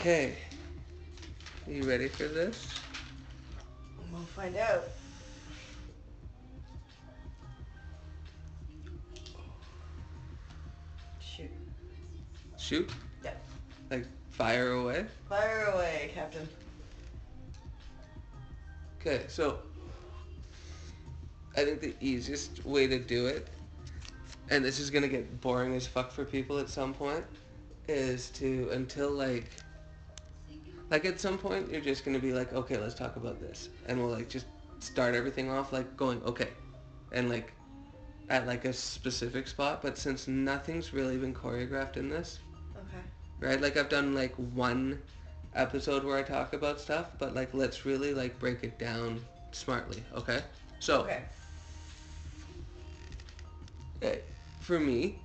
Okay. Are You ready for this? We'll find out. Shoot. Shoot? Yeah. Like fire away? Fire away, Captain. Okay, so I think the easiest way to do it, and this is gonna get boring as fuck for people at some point, is to until like like at some point you're just gonna be like, okay, let's talk about this, and we'll like just start everything off like going okay, and like at like a specific spot. But since nothing's really been choreographed in this, Okay. right? Like I've done like one episode where I talk about stuff, but like let's really like break it down smartly, okay? So, Okay. eh, for me,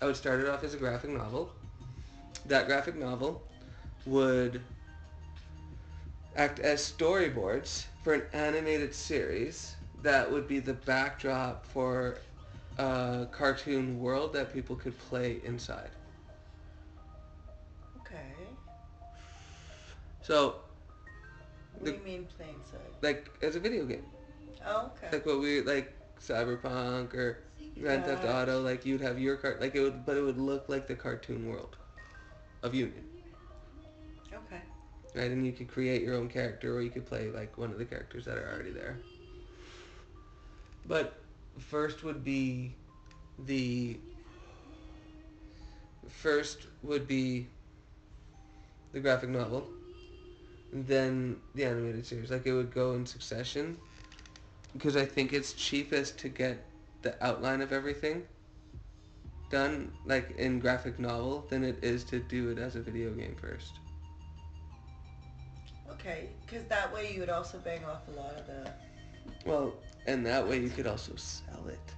I would start it off as a graphic novel. That graphic novel would act as storyboards for an animated series that would be the backdrop for a cartoon world that people could play inside. Okay. So, What The- do you mean plain side? like as a video game, Oh, okay. like what we like Cyberpunk or Grand Theft Yeah. Auto, like you'd have your cart, like it would, but it would look like the cartoon world of Union, Okay. right? And you could create your own character, or you could play like one of the characters that are already there. But first would be the first would be the graphic novel, then the animated series. Like it would go in succession, because I think it's cheapest to get the outline of everything done like in graphic novel than it is to do it as a video game first. Okay. Because that way you would also bang off a lot of the. Well, and that way you could also sell it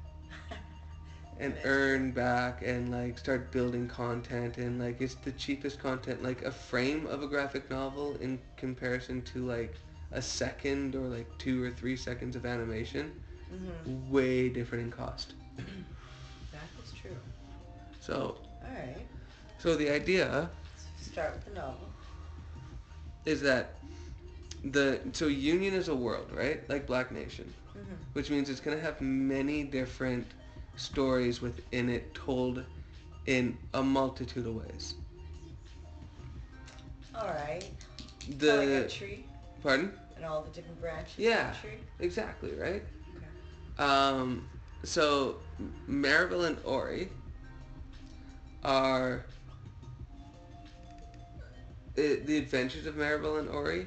and earn back and like start building content and like it's the cheapest content like a frame of a graphic novel in comparison to like a second or like two or three seconds of animation Mhm. way different in cost That is true. So All right. so the idea Let's start with the novel. is that the so union is a world right like black nation Mm-hmm. which means it's going to have many different stories within it told in a multitude of ways All right. the so like a tree pardon and all the different branches Yeah. of the tree. exactly right Okay. um so maribel and ori are the adventures of maribel and ori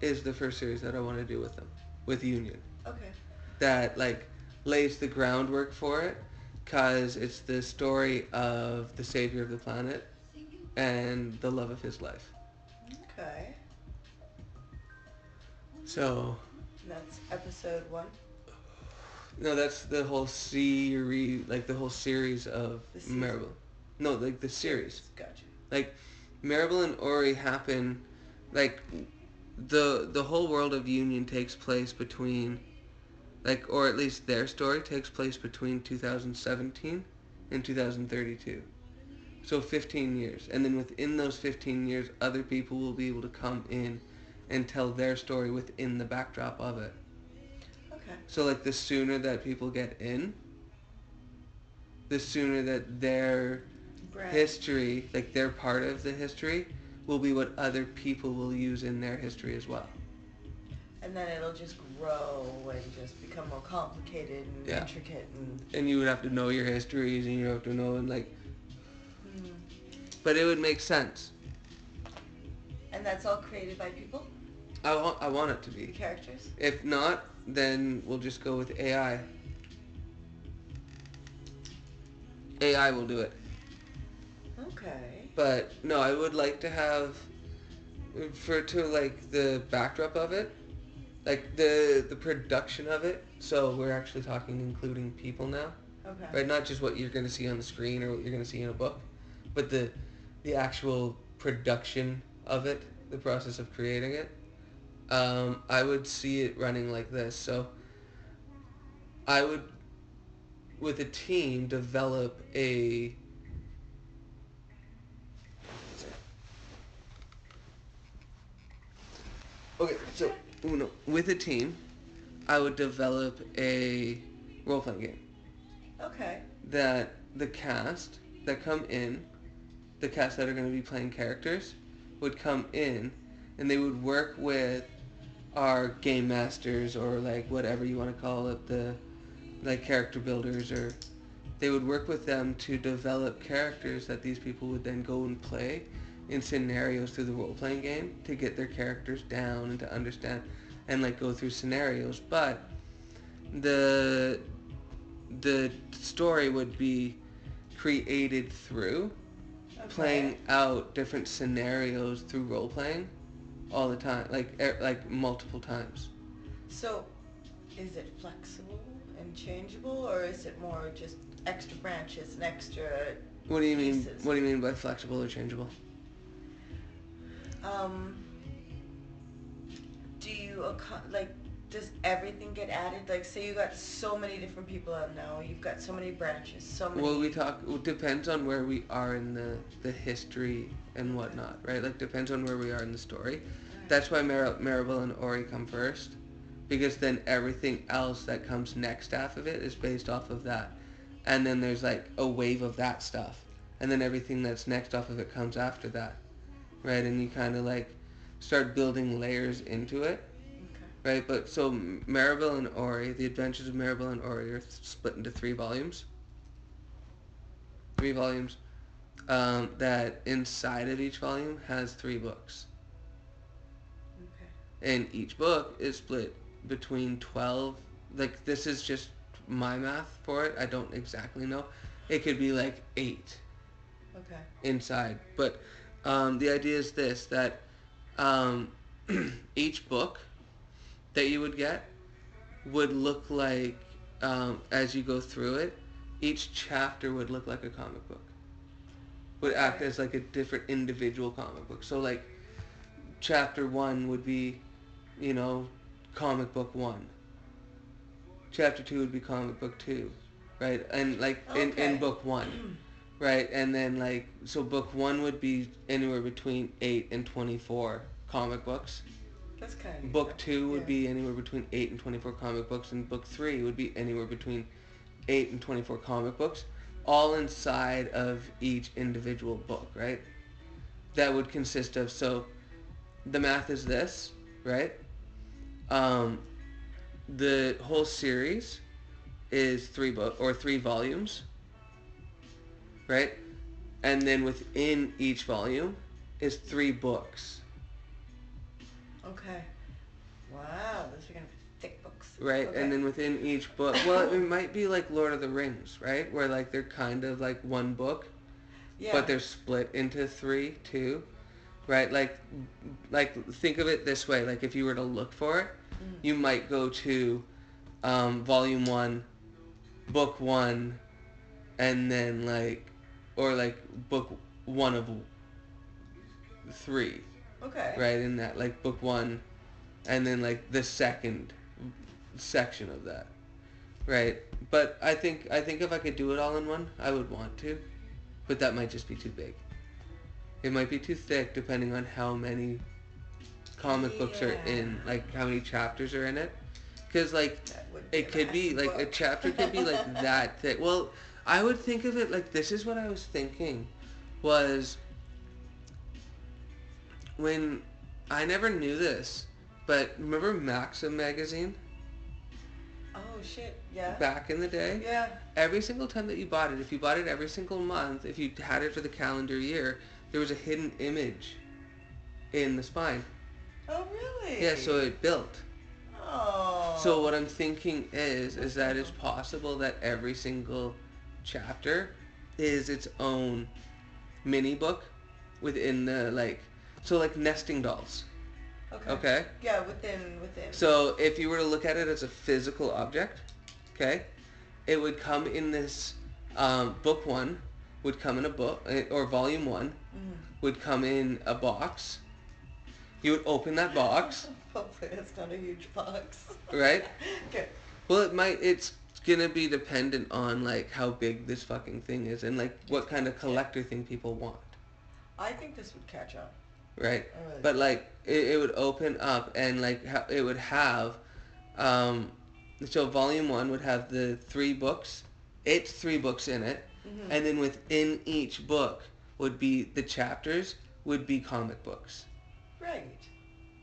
is the first series that i want to do with them with union Okay. that like lays the groundwork for it because it's the story of the savior of the planet and the love of his life Okay. so And that's episode one. no that's the whole series like the whole series of maribel no like the series Gotcha. like maribel and ori happen like the the whole world of union takes place between like or at least their story takes place between 2017 and 2032 so 15 years and then within those 15 years other people will be able to come in and tell their story within the backdrop of it Okay. so like the sooner that people get in the sooner that their Brand. history, like their part of the history, will be what other people will use in their history as well. And then it'll just grow and just become more complicated and Yeah. intricate and. And you would have to know your histories and you have to know and like, Hmm. but it would make sense. And that's all created by people, I want, I want it to be. characters. If not, then we'll just go with AI. AI will do it. But no, I would like to have for to like the backdrop of it, like the the production of it. So we're actually talking including people now, Okay. right? Not just what you're going to see on the screen or what you're going to see in a book, but the the actual production of it, the process of creating it. Um, I would see it running like this. So I would, with a team, develop a Okay, so no, with a team, I would develop a role playing game Okay. that the cast that come in, the cast that are going to be playing characters, would come in, and they would work with our game masters or like whatever you want to call it, the like character builders or they would work with them to develop characters that these people would then go and play in scenarios through the role playing game to get their characters down and to understand and like go through scenarios but the the story would be created through okay. playing out different scenarios through role playing all the time like er, like multiple times So, is it flexible and changeable, or is it more just extra branches and extra? what do you mean what do you mean by flexible or changeable Um. Do you like? Does everything get added? Like, say you got so many different people out now. You've got so many branches, so many. Well, we talk. It depends on where we are in the the history and whatnot, right? Like depends on where we are in the story. That's why Mar- Maribel and Ori come first, because then everything else that comes next half of it is based off of that, and then there's like a wave of that stuff, and then everything that's next off of it comes after that, right? And you kind of like start building layers into it, Okay. right? But so Maribel and Ori, the Adventures of Maribel and Ori are split into three volumes. Three volumes. Um, that inside of each volume has three books, Okay. and each book is split between twelve. Like this is just my math for it. I don't exactly know. It could be like eight Okay. inside. But um, the idea is this: that um, each book that you would get would look like, um, as you go through it, each chapter would look like a comic book. Would act as like a different individual comic book. So like, chapter one would be, you know, comic book one. Chapter two would be comic book two, right? And like in, in book one. Right, and then like so book one would be anywhere between eight and twenty four comic books. That's kind of. Book two would Yeah. be anywhere between eight and twenty four comic books, and book three would be anywhere between eight and twenty four comic books, all inside of each individual book, right? That would consist of so the math is this, right? Um, the whole series is three book or three volumes, right? And then within each volume is three books, Okay. Wow, those are gonna be thick books. right? Okay. And then within each book, well, it might be like Lord of the Rings, right? Where like they're kind of like one book, yeah. but they're split into three, two, right? Like, like think of it this way: like if you were to look for it, Mm. you might go to um, volume one, book one, and then like, or like book one of three, Okay. right? In that like book one, and then like the second section of that, right? But I think I think if I could do it all in one, I would want to, but that might just be too big. It might be too thick depending on how many comic books are in, like how many chapters are in it. Because like it could be like a chapter could be like that thick. Well, I would think of it like this is what I was thinking was when I never knew this, but remember Maxim magazine Oh shit! Yeah. back in the day? Yeah. Every single time that you bought it, if you bought it every single month, if you had it for the calendar year, there was a hidden image in the spine. Oh really? Yeah, so it built. Oh. So what I'm thinking is, is that it's possible that every single chapter is its own mini book within the like, so like nesting dolls. Okay. Okay. Yeah, within within. So if you were to look at it as a physical object, okay, it would come in this um, book one would come in a book eh, or volume one Mhm. would come in a box. You would open that box, Hopefully it's not a huge box. right? okay. Well, it might. It's gonna be dependent on like how big this fucking thing is and like what kind of collector thing people want. I think this would catch on. right? Really? But like it, it would open up and like ha- it would have, um, so volume one would have the three books. It's three books in it, Mhm. and then within each book would be the chapters would be comic books right.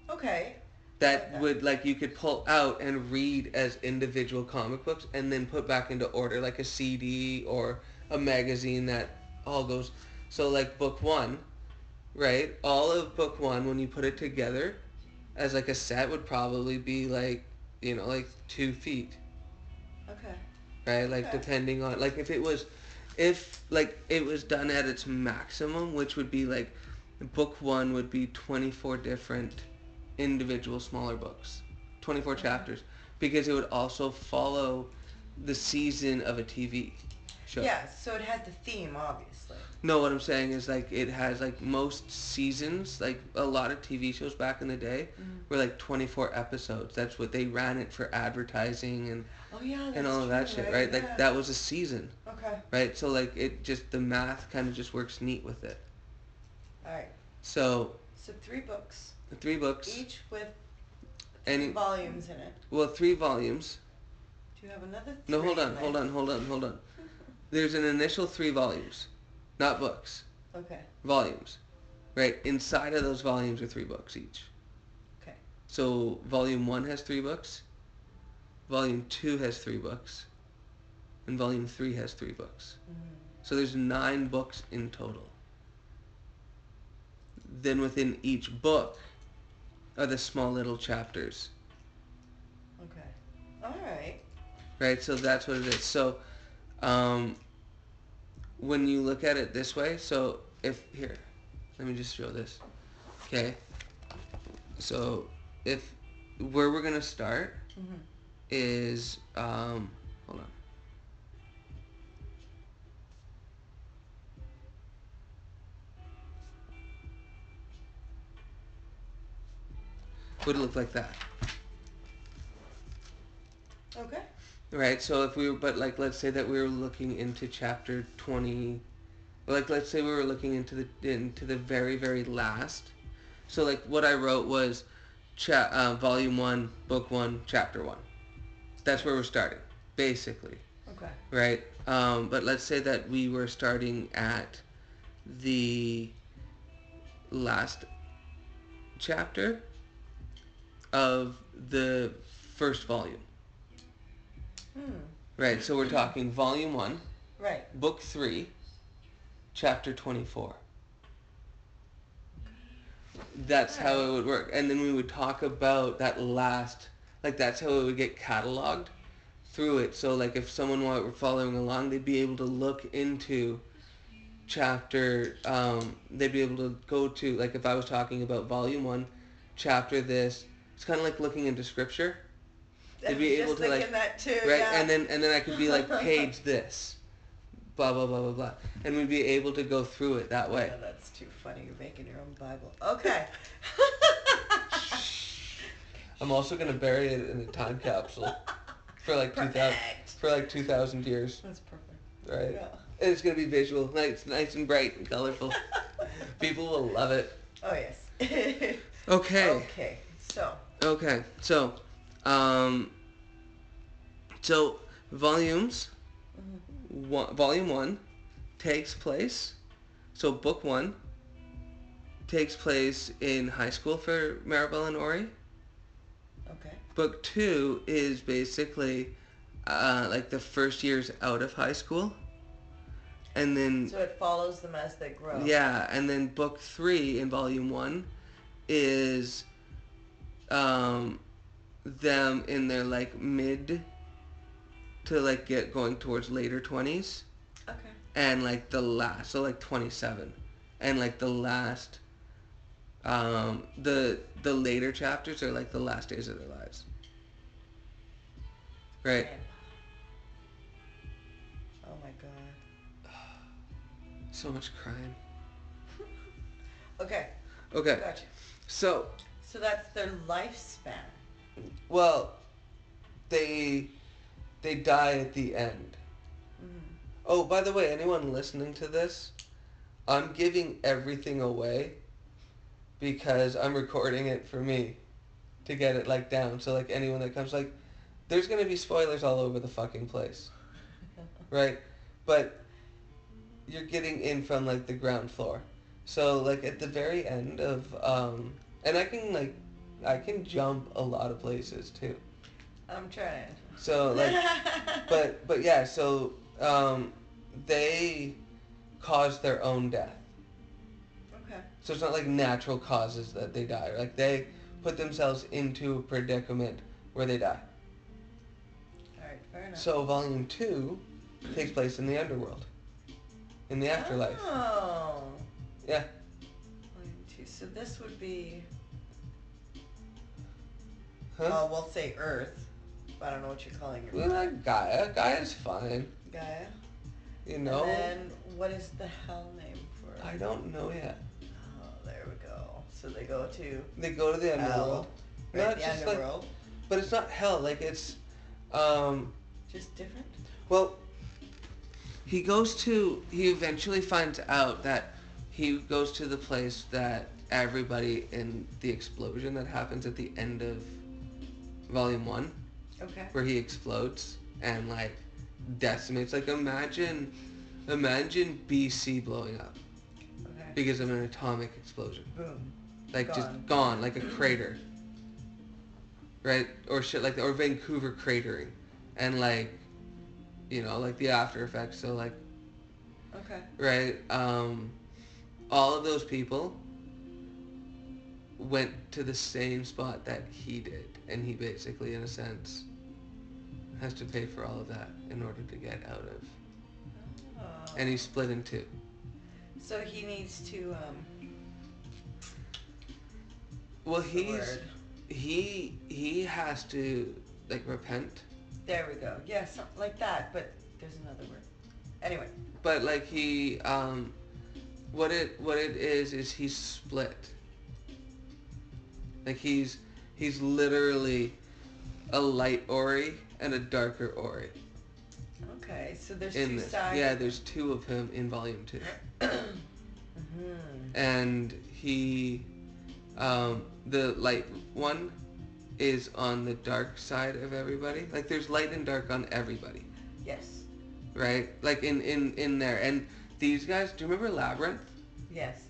Okay. That Okay. would like you could pull out and read as individual comic books and then put back into order like a CD or a magazine that all goes so like book 1 right all of book 1 when you put it together as like a set would probably be like you know like 2 feet Okay. right like Okay. depending on like if it was if like it was done at its maximum which would be like book 1 would be 24 different individual smaller books 24 chapters because it would also follow the season of a TV show. Yeah. So it had the theme, obviously. No, what I'm saying is like it has like most seasons, like a lot of TV shows back in the day Mhm. were like 24 episodes. That's what they ran it for advertising and Oh yeah. And all of that true, shit, right? Yeah. Like that was a season, Okay. right? So like it just the math kind of just works neat with it. All right. So So three books, three books, each with three Any- volumes in it. well, three volumes. Do you have another? No, hold on, hold on, hold on, hold on. There's an initial three volumes, not books. Okay. volumes, right? Inside of those volumes are three books each. Okay. So volume one has three books, volume two has three books, and volume three has three books. Mm. So there's nine books in total. Then within each book are the small little chapters, Okay. All right. right? So that's what it is. So um, when you look at it this way, so if here, let me just show this. Okay. So if where we're gonna start Mhm. is um, hold on. Would look like that. Okay. Right. So if we were, but like, let's say that we were looking into chapter twenty, like let's say we were looking into the into the very very last. So like what I wrote was, cha- uh, volume one, book one, chapter one. That's where we're starting, basically, Okay. right? Um, but let's say that we were starting at the last chapter of the first volume. Hmm. Right, so we're talking volume one, Right. book three, chapter 24. That's how it would work. And then we would talk about that last, like that's how it would get cataloged through it. So like if someone were following along, they'd be able to look into chapter, um, they'd be able to go to, like if I was talking about volume one, chapter this, it's kind of like looking into scripture. To be able to, like- that too. right? Yeah. And then and then I could be like page this, blah blah blah blah blah, and we'd be able to go through it that way. That's too funny. You're making your own Bible. Okay. I'm also gonna bury it in a time capsule for like two thousand for like two thousand years, That's perfect. right? Yeah. And it's gonna be visual, nice, nice and bright and colorful. People will love it. Oh yes. Okay. Okay. So. Okay. So, um, so volumes. one, volume one takes place. So book one takes place in high school for Maribel and Ori. Okay. Book two is basically uh, like the first years out of high school, and then So it follows them as they grow. yeah, and then book three in volume one is um, them in their like mid to like get going towards later twenties. Okay. and like the last so like 27 and like the last um the the later chapters are like the last days of their lives right Man. Oh my god. so much crime Okay. okay Gotcha. so So that's their lifespan. well they they die at the end Mhm. oh by the way anyone listening to this i'm giving everything away because I'm recording it for me to get it like down. So like anyone that comes like there's gonna be spoilers all over the fucking place. Right? But you're getting in from like the ground floor. So like at the very end of um and I can like I can jump a lot of places too. I'm trying. So like but but yeah, so um they cause their own death. Okay. So it's not like natural causes that they die. Like they put themselves into a predicament where they die. Alright, fair enough. So volume two takes place in the underworld. In the afterlife. Oh. Yeah. Volume two. So this would be Huh? well, we'll say Earth. But I don't know what you're calling it. We like Gaia. Gaia's fine. Gaia. You know? And then what is the hell name for it? I don't know yet. Oh, there we go. So they go to They go to the underworld. No, right, it's the just like- underworld. But it's not hell. Like it's um Just different? Well, he goes to. He eventually finds out that he goes to the place that everybody in the explosion that happens at the end of volume one, Okay. where he explodes and like decimates. Like imagine, imagine BC blowing up Okay. because of an atomic explosion. Boom. Like Gone. just gone, like a crater. Right? Or shit like that. or Vancouver cratering. And like you know, like the after effects. So like Okay. right, um all of those people went to the same spot that he did. And he basically in a sense has to pay for all of that in order to get out of Oh. and he's split in two. So he needs to um Well he's he he has to like repent There we go. Yeah, like that, but there's another word. Anyway. but like he um what it what it is is he's split like he's he's literally a light ori and a darker ori Okay, so there's in two this sides. yeah there's two of him in volume two hmm and he um the light one is on the dark side of everybody like there's light and dark on everybody Yes. right like in in in there and these guys do you remember labyrinth Yes.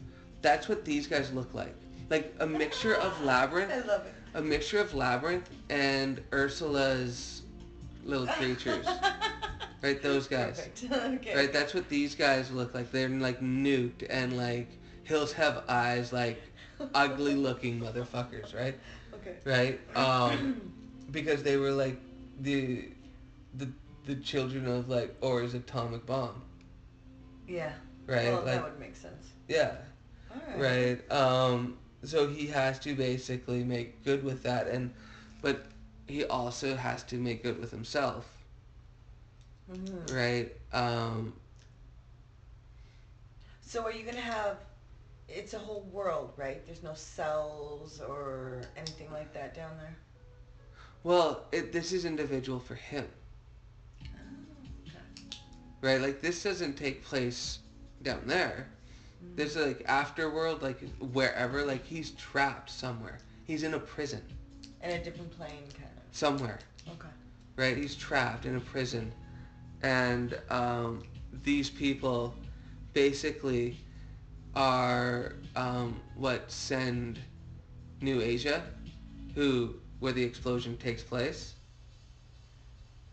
That's what these guys look like. Like a mixture of Labyrinth, I love it. A mixture of Labyrinth and Ursula's little creatures. Right, those guys. Okay. Right, that's what these guys look like. They're like nuked and like hills have eyes like ugly looking motherfuckers, right? Okay. Right? Um because they were like the the the children of like Ori's atomic bomb. Yeah. Right? Well, like that would make sense. yeah. All right Right. um so he has to basically make good with that and but he also has to make good with himself Mhm. right um So are you gonna have? It's a whole world, right? There's no cells or anything like that down there. well it, this is individual for him Oh, okay. right like this doesn't take place down there this is like afterworld like wherever like he's trapped somewhere he's in a prison In a different plane, kind of. somewhere. Okay. right? He's trapped in a prison, and um, these people basically are um, what send New Asia, who where the explosion takes place.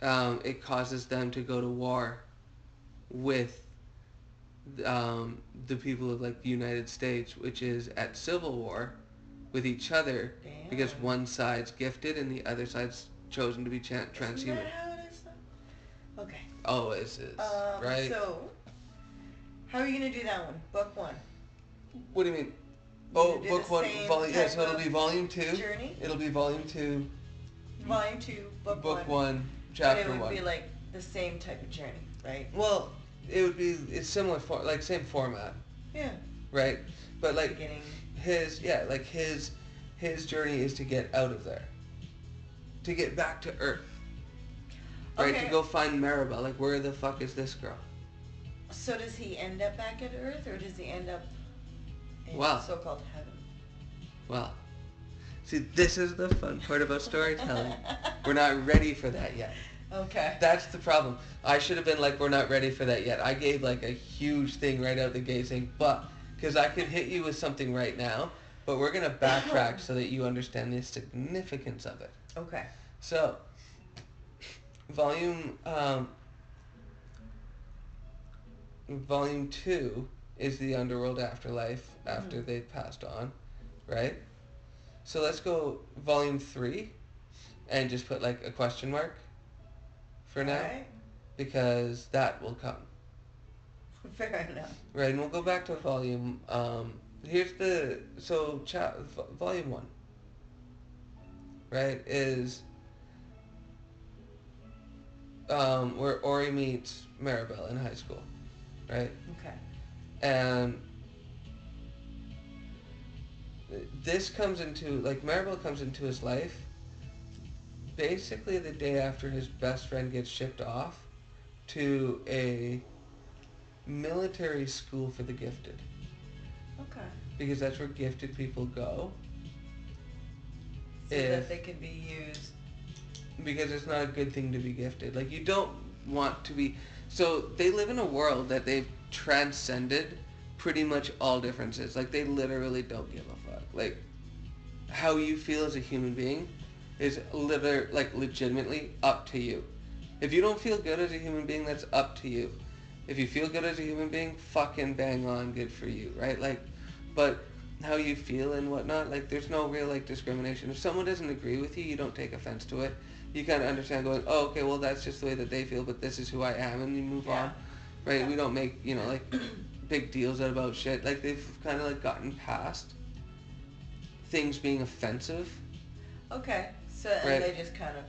Um, it causes them to go to war with um, the people of like the United States, which is at civil war with each other Damn. because one side's gifted and the other side's chosen to be transhuman. that how it is? Okay. Always is, Um, right? So, how are you gonna do that one? Book one. what do you mean? Oh, book one, volume. Yeah, so it'll be volume two. Journey. It'll be volume two, Volume two, book, one book one. Chapter one, it would one. be like the same type of journey, right? well, it would be it's similar for like same format, Yeah. right? But like Beginning. his yeah, like his his journey is to get out of there, to get back to Earth, right? Okay. To go find Maribel. Like where the fuck is this girl? So does he end up back at Earth, or does he end up in Wow. so-called heaven? Well, see, this is the fun part about storytelling. We're not ready for that yet. Okay. That's the problem. I should have been like, we're not ready for that yet. I gave like a huge thing right out the gate saying, but, because I could hit you with something right now, but we're going to backtrack so that you understand the significance of it. Okay. So, volume, um, volume two is the underworld afterlife after Mhm. they've passed on, right? So let's go volume three and just put like a question mark for now Alright. because that will come. Fair enough. Right, and we'll go back to volume. Um, here's the so cha- volume one. Right is um, where Ori meets Maribel in high school, right? Okay. And this comes into like Maribel comes into his life basically the day after his best friend gets shipped off to a military school for the gifted Okay. because that's where gifted people go So If- that they can be used. because it's not a good thing to be gifted. Like you don't want to be. So they live in a world that they've transcended pretty much all differences. Like they literally don't give a fuck. Like how you feel as a human being is literally like legitimately up to you. If you don't feel good as a human being, that's up to you. If you feel good as a human being, fucking bang on, good for you, right? Like, but how you feel and whatnot, like there's no real like discrimination. If someone doesn't agree with you, you don't take offense to it. You kind of understand going, oh, okay, well that's just the way that they feel, but this is who I am, and you move Yeah. on, right? Yeah. We don't make you know like big deals about shit. Like they've kind of like gotten past things being offensive, Okay. So and Right. they just kind of.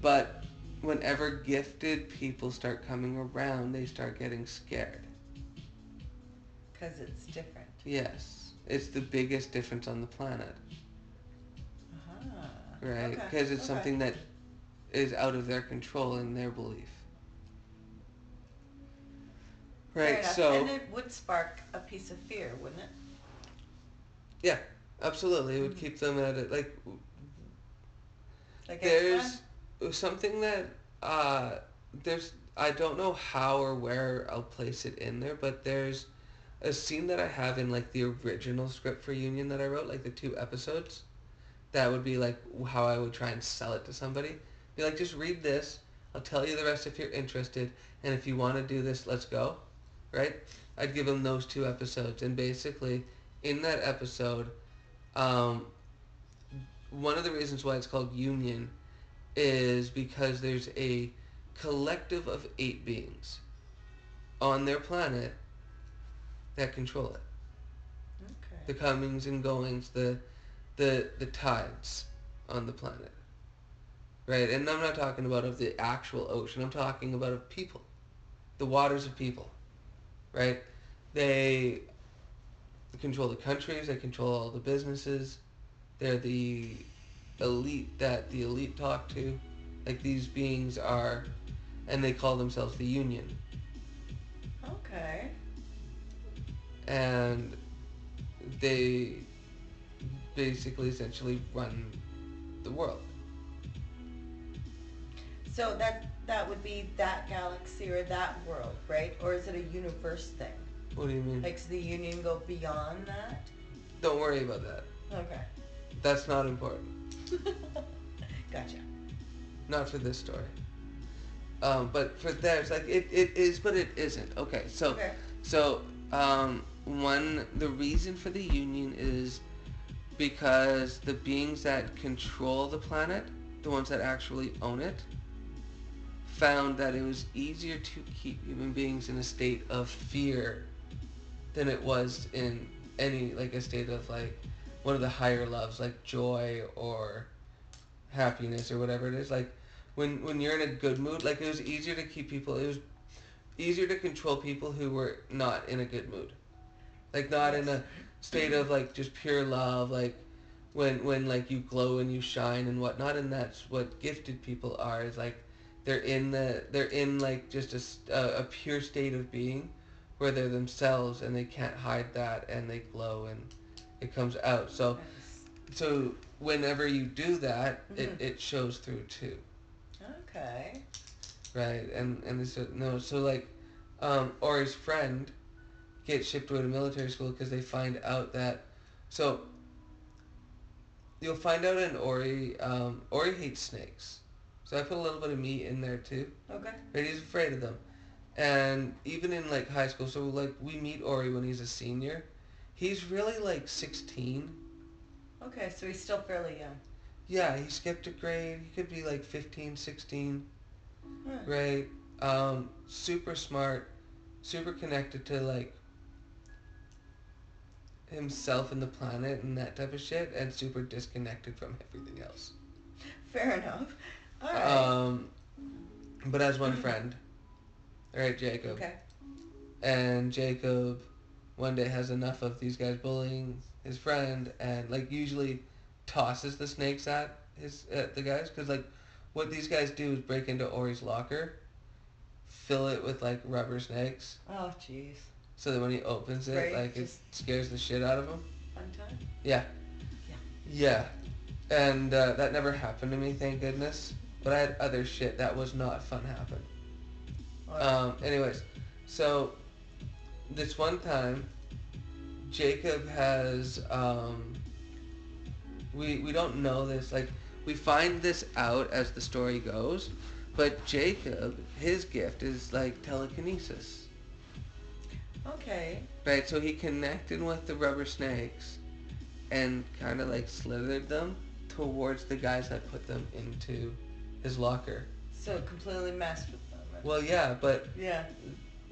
but whenever gifted people start coming around, they start getting scared. Because it's different. Yes, it's the biggest difference on the planet, Uh-huh. right? Okay, Because it's okay. something that is out of their control and their belief. Right. So And it would spark a piece of fear, wouldn't it? yeah, absolutely, it would Mhm. keep them at it. Like Like there's X-Men? something that uh there's I don't know how or where I'll place it in there, but there's a scene that I have in like the original script for Union that I wrote, like the two episodes. That would be like how I would try and sell it to somebody. Be like, just read this. I'll tell you the rest if you're interested, and if you want to do this, let's go. Right? I'd give them those two episodes, and basically, in that episode, um, one of the reasons why it's called Union is because there's a collective of eight beings on their planet that control it. Okay. The comings and goings, the the the tides on the planet. Right? And I'm not talking about of the actual ocean. I'm talking about of people. The waters of people. Right? They control the countries, they control all the businesses. They're the elite that the elite talk to. Like these beings are and they call themselves the Union. Okay. and they basically essentially run the world. So that that would be that galaxy or that world, right? Or is it a universe thing? What do you mean? Like, does the union go beyond that? Don't worry about that. Okay. That's not important. gotcha. Not for this story. Um, but for theirs, like it, it is, but it isn't. Okay, so Okay. so um, one the reason for the union is because the beings that control the planet, the ones that actually own it, found that it was easier to keep human beings in a state of fear than it was in any like a state of like one of the higher loves like joy or happiness or whatever it is like when when you're in a good mood like it was easier to keep people it was easier to control people who were not in a good mood. Like not in a state of like just pure love like when when like you glow and you shine and whatnot and that's what gifted people are is like they're in the they're in like just a pure state of being where they're themselves and they can't hide that and they glow and it comes out so Nice. so whenever you do that, it, Mhm. it shows through too, Okay. right? And and a, no, so like, um, Ori's friend gets shipped away to military school because they find out that, so. You'll find out in Ori, um, Ori hates snakes, so I put a little bit of meat in there too. Okay. Right, he's afraid of them. And even in like high school, so like we meet Ori when he's a senior. He's really like 16. Okay, so he's still fairly young. Yeah, he skipped a grade. He could be like 15, 16, Huh. right? Um, super smart, super connected to like himself and the planet and that type of shit, and super disconnected from everything else. Fair enough. All right. Um, but as one friend, all right, Jacob. okay. and Jacob one day has enough of these guys bullying his friend and like usually tosses the snakes at his at the guys because like what these guys do is break into Ori's locker, fill it with like rubber snakes Oh, jeez. so that when he opens it Right, like it scares the shit out of him. Fun time. Yeah. Yeah. Yeah. And uh, that never happened to me, thank goodness. But I had other shit that was not fun happen. Um, anyways, so this one time, Jacob has um, we we don't know this like we find this out as the story goes, but Jacob his gift is like telekinesis, okay. right? So he connected with the rubber snakes, and kind of like slithered them towards the guys that put them into his locker. So completely messed with them. right? Well, yeah, but yeah.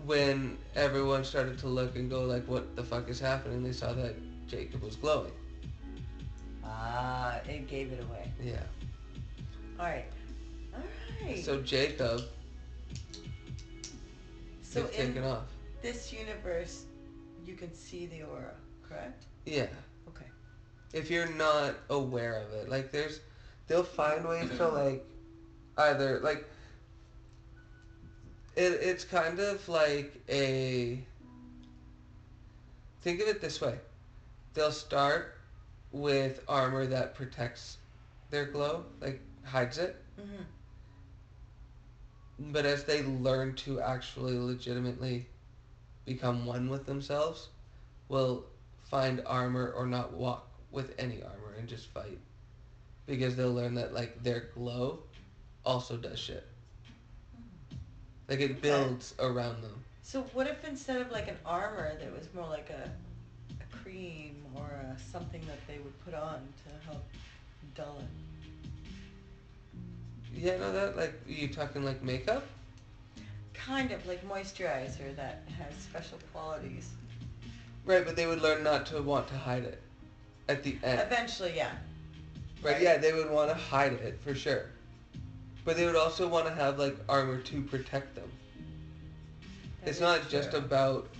When everyone started to look and go like, "What the fuck is happening?" They saw that Jacob was glowing. Ah, it gave it away. Yeah. All right. All right. So Jacob So gets taken off. this universe, you can see the aura, correct? Yeah. Okay. If you're not aware of it, like there's, they'll find ways to like, either like. It it's kind of like a. Think of it this way. They'll start with armor that protects their glow, like hides it. Mm-hmm. But as they learn to actually legitimately become one with themselves, will find armor or not walk with any armor and just fight. Because they'll learn that like their glow also does shit. Like it Okay. builds around them. So what if instead of like an armor, there was more like a, a cream or a, something that they would put on to help dull it? Yeah, no, that like you talking like makeup? Kind of like moisturizer that has special qualities. Right, but they would learn not to want to hide it at the end. Eventually, yeah. Right, Right. yeah, they would want to hide it for sure. But they would also want to have like armor to protect them. That it's not just true. about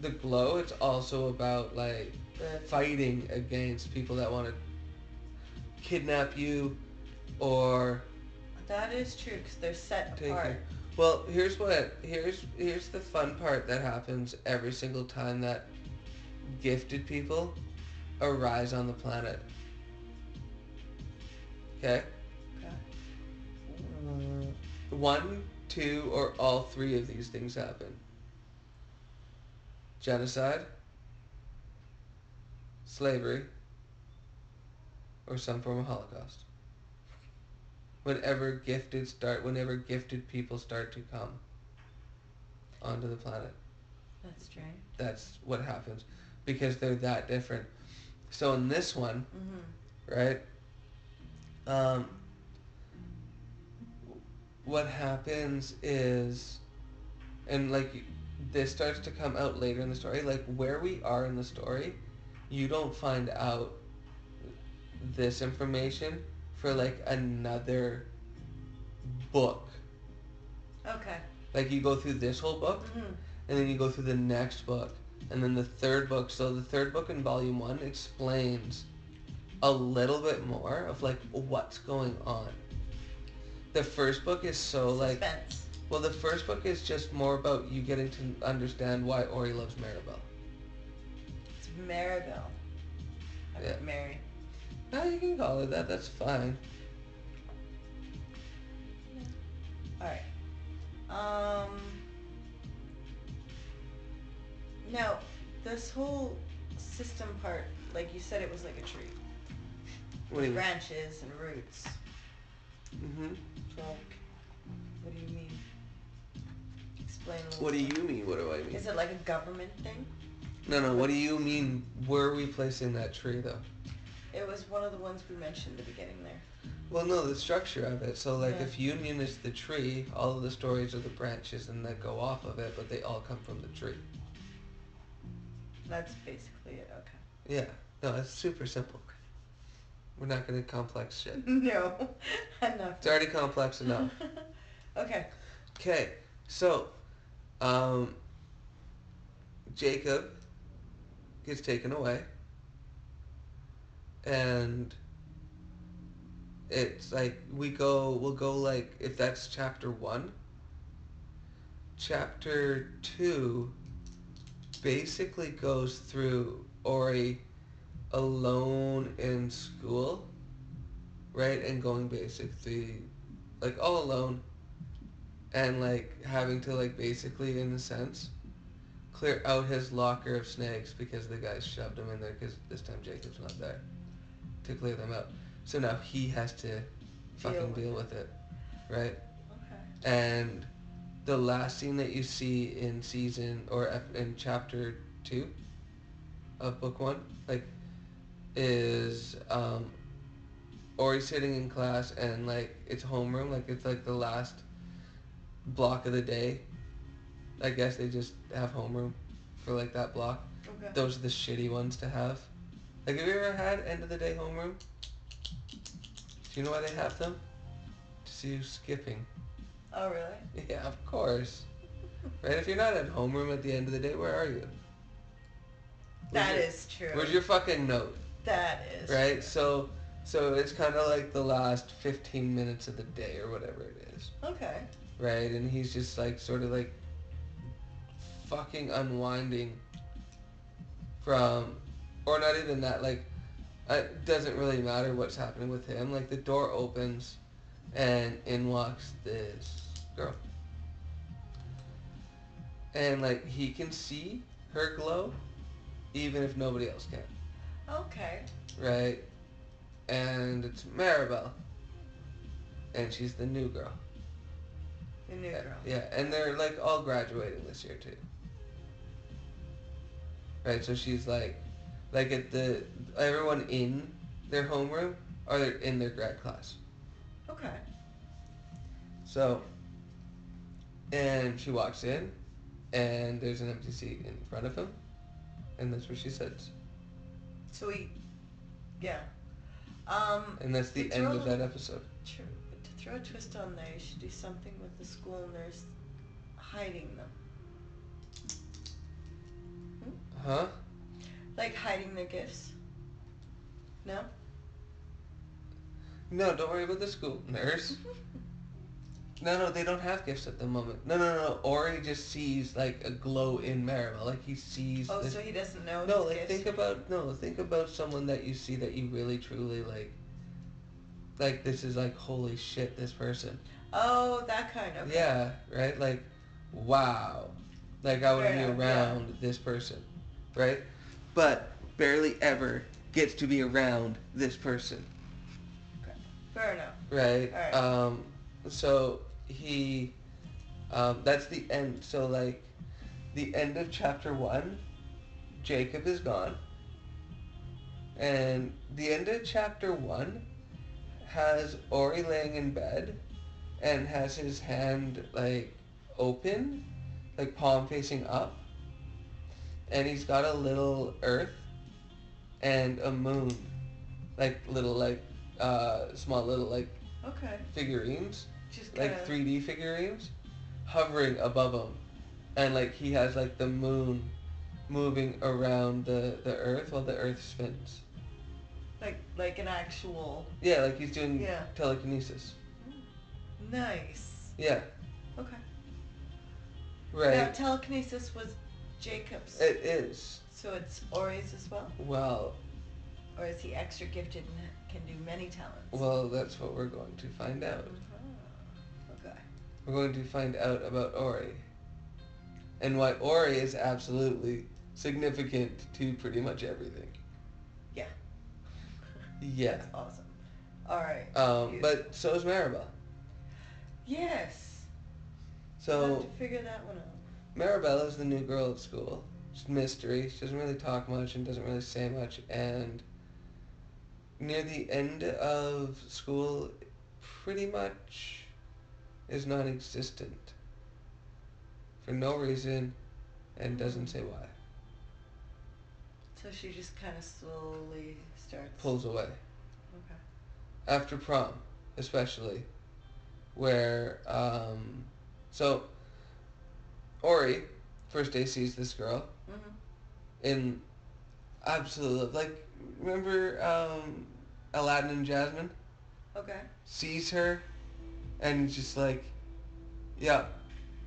the glow, it's also about like fighting against people that want to kidnap you or that is true because they're set apart. you. Well, here's what here's here's the fun part that happens every single time that gifted people arise on the planet. Okay. One, two, or all three of these things happen. Genocide, slavery, or some form of Holocaust. Whenever gifted start, whenever gifted people start to come onto the planet, That's strange. that's what happens because they're that different. So in this one, Mm-hmm. right? Um, what happens is, and like this starts to come out later in the story, like where we are in the story, you don't find out this information for like another book. Okay. Like you go through this whole book, Mm-hmm. and then you go through the next book and then the third book so the third book in volume one explains a little bit more of like what's going on the first book is so like Suspense. well the first book is just more about you getting to understand why ori loves maribel It's Maribel. I Yeah. Mary. Ah, you can call her that. That's fine. Alright. Um. Now, this whole system part, like you said, it was like a tree. What mean? Branches and roots. hmm Well, what do you mean? Explain. What do you mean? What do I mean? Is it like a government thing? No, no. What do you mean? Where are we placing that tree, though? It was one of the ones we mentioned at the beginning there. Well, no, the structure of it. So, like, Yeah. if Union is the tree, all of the stories are the branches and that go off of it, but they all come from the tree. That's basically it. Okay. Yeah. No, it's super simple. We're not gonna complex shit. no, enough. It's already complex enough. okay. Okay, so, um, Jacob gets taken away, and it's like we go, we'll go like if that's chapter one. Chapter two basically goes through Ori alone in school, right, and going basically like all alone and like having to like basically in a sense clear out his locker of snakes because the guys shoved him in there because this time Jacob's not there to clear them out. So now he has to fucking with deal with it, right? Okay. And the last scene that you see in season or in chapter two of book one, like, is um, Ori sitting in class and like it's homeroom, like it's like the last block of the day. I guess they just have homeroom for like that block. Okay. Those are the shitty ones to have. Like, have you ever had end of the day homeroom? Do you know why they have them? To see you skipping. oh really? Yeah, of course. Right? If you're not at homeroom at the end of the day, where are you? Where's That your- is true. Where's your fucking note? That is Right? true. So, so it's kind of like the last 15 minutes of the day or whatever it is. Okay. Right? And he's just like, sort of like fucking unwinding from, or not even that, like, it doesn't really matter what's happening with him. Like, the door opens and in walks this girl. And, like, he can see her glow even if nobody else can. Okay. Right? And it's Maribel. And she's the new girl. The new Yeah, girl. Yeah, and they're like all graduating this year too. Right, so she's like, like at the everyone in their homeroom are in their grad class. Okay. So, and she walks in, and there's an empty seat in front of him, and that's where she sits, Sweet. Yeah. Um. and that's the end of that episode. True. But to throw a twist on there, you should do something with the school nurse hiding them. Huh? Like hiding their gifts. No? No, don't worry about the school nurse. No, no, they don't have gifts at the moment. No, no, no. Ori just sees like a glow in Maribel. Like he sees. oh, so he doesn't know no, like gifts? think about no, think about someone that you see that you really truly like. Like this is like holy shit, this person. Oh, that kind of. Yeah, right. Like, wow. Like I would Fair be enough, yeah. around this person, right? But barely ever gets to be around this person. Fair enough. right? Alright. Um, so he, um, that's the end. So like, the end of chapter one, Jacob is gone, and the end of chapter one has Ori laying in bed, and has his hand like open, like palm facing up, and he's got a little earth, and a moon, like little like uh, small little like Okay. figurines, Just like of. 3D figurines, hovering above him, and like he has like the moon moving around the the Earth while the Earth spins. Like like an actual. Yeah, like he's doing Yeah. telekinesis. Nice. Yeah, Okay. Right. Now telekinesis was Jacob's. It is. so it's Ori's as well. Well, Or is he extra gifted and can do many talents? Well, that's what we're going to find out. Uh-huh. We're going to find out about Ori. And why Ori is absolutely significant to pretty much everything. Yeah. Yeah. That's awesome. All right. Um, but so is Maribel. yes. We'll have So to figure that one out. Maribel is the new girl at school. She's mystery. She doesn't really talk much and doesn't really say much. And near the end of school, pretty much is non-existent for no reason and doesn't say why. So she just kind of slowly starts. Pulls away. Okay. after prom, especially, where um, so Ori first day sees this girl Mhm. in absolute love. like remember um, Aladdin and Jasmine Okay. sees her and just like yeah.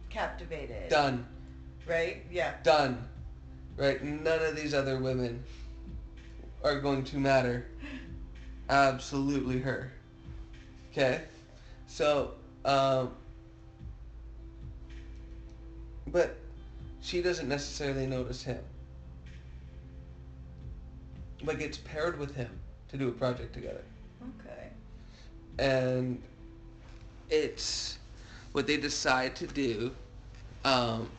Captivated. done. Right. Yeah. done. Right? None of these other women are going to matter. Absolutely her. Okay? So um but she doesn't necessarily notice him. But gets paired with him to do a project together. Okay. and it's what they decide to do um,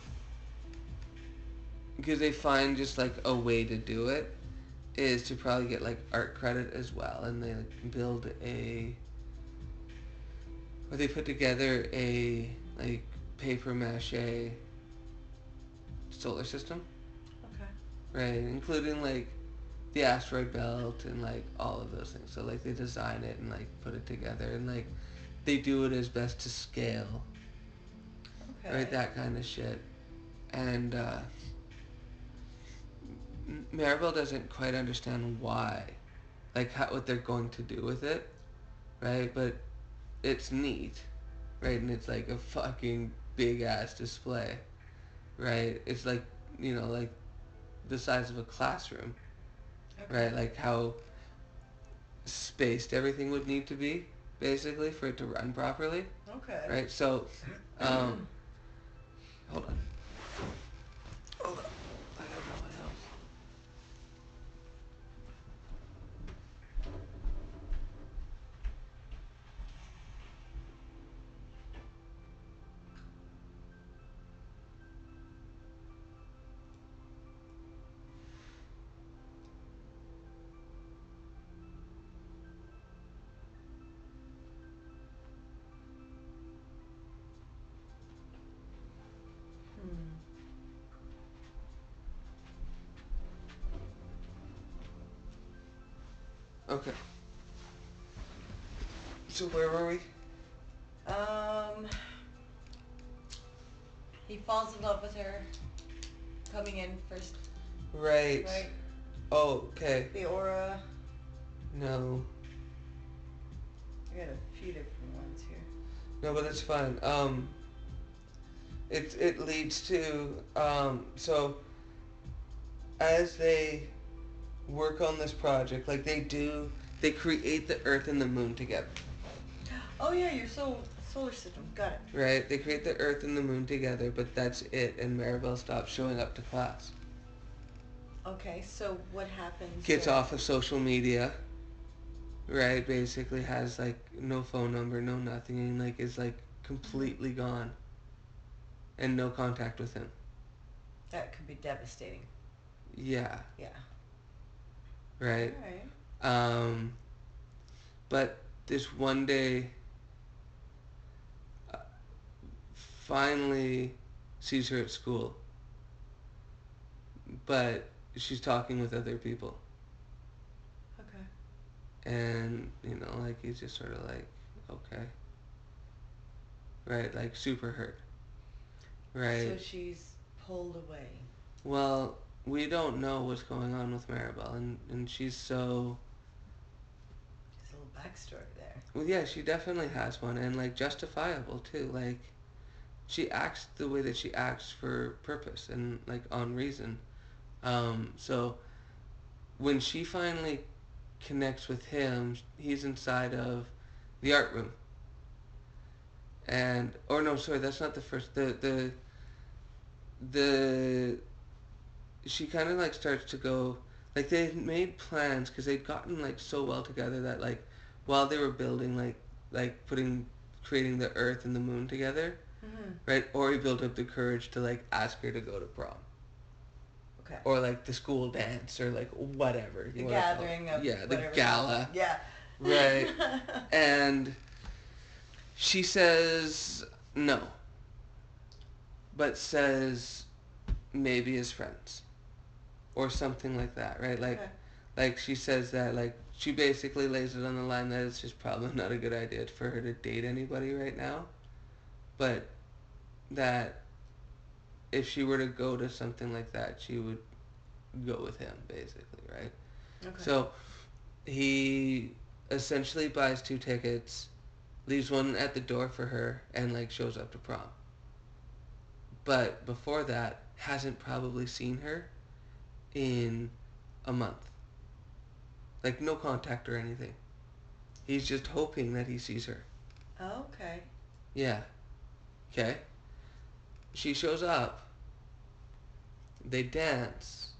because they find just like a way to do it is to probably get like art credit as well and they like, build a or they put together a like paper mache solar system Okay. right including like the asteroid belt and like all of those things so like they design it and like put it together and like they do it as best to scale Okay. right that kind of shit and uh maribel doesn't quite understand why like how, what they're going to do with it right but it's neat right and it's like a fucking big ass display right it's like you know like the size of a classroom Okay. right? Like how spaced everything would need to be, basically, for it to run properly, Okay. right? So, um, Okay. So where were we? Um. He falls in love with her. Coming in first, Right. right? Oh, okay. The aura. No. I got a few different ones here. No, but it's fun. Um, it it leads to um, so as they work on this project, like they do, they create the Earth and the Moon together, Oh yeah, your soul solar system. Got it. right? They create the Earth and the Moon together, but that's it. And Maribel stops showing up to class, Okay, so what happens? gets there? off of social media, right? Basically has like no phone number, no nothing, and like is like completely gone, and no contact with him. That could be devastating. Yeah. Yeah. Right? Right. Um, but this one day, uh, finally sees her at school, but she's talking with other people, Okay. and you know, like he's just sort of like, okay, right, like super hurt, right? So she's pulled away. Well, we don't know what's going on with Maribel, and and she's so. There's a little backstory there. Well, yeah, she definitely has one, and like justifiable too. Like, she acts the way that she acts for purpose and like on reason. Um, so when she finally connects with him, he's inside of the art room. And or no, sorry, that's not the first. The the the she kind of like starts to go like they had made plans because they'd gotten like so well together that like while they were building like like putting creating the earth and the moon together Mhm. right ori built up the courage to like ask her to go to prom Okay. or like the school dance or like whatever the you wanna call it. gathering of yeah the gala Yeah. Right. and she says no but says maybe as friends or something like that right like Okay. like she says that like she basically lays it on the line that it's just probably not a good idea for her to date anybody right now but that if she were to go to something like that she would go with him basically right Okay. so he essentially buys two tickets, leaves one at the door for her, and like shows up to prom. But before that, hasn't probably seen her in a month. Like no contact or anything. He's just hoping that he sees her. Oh, okay. Yeah. Okay. She shows up. They dance.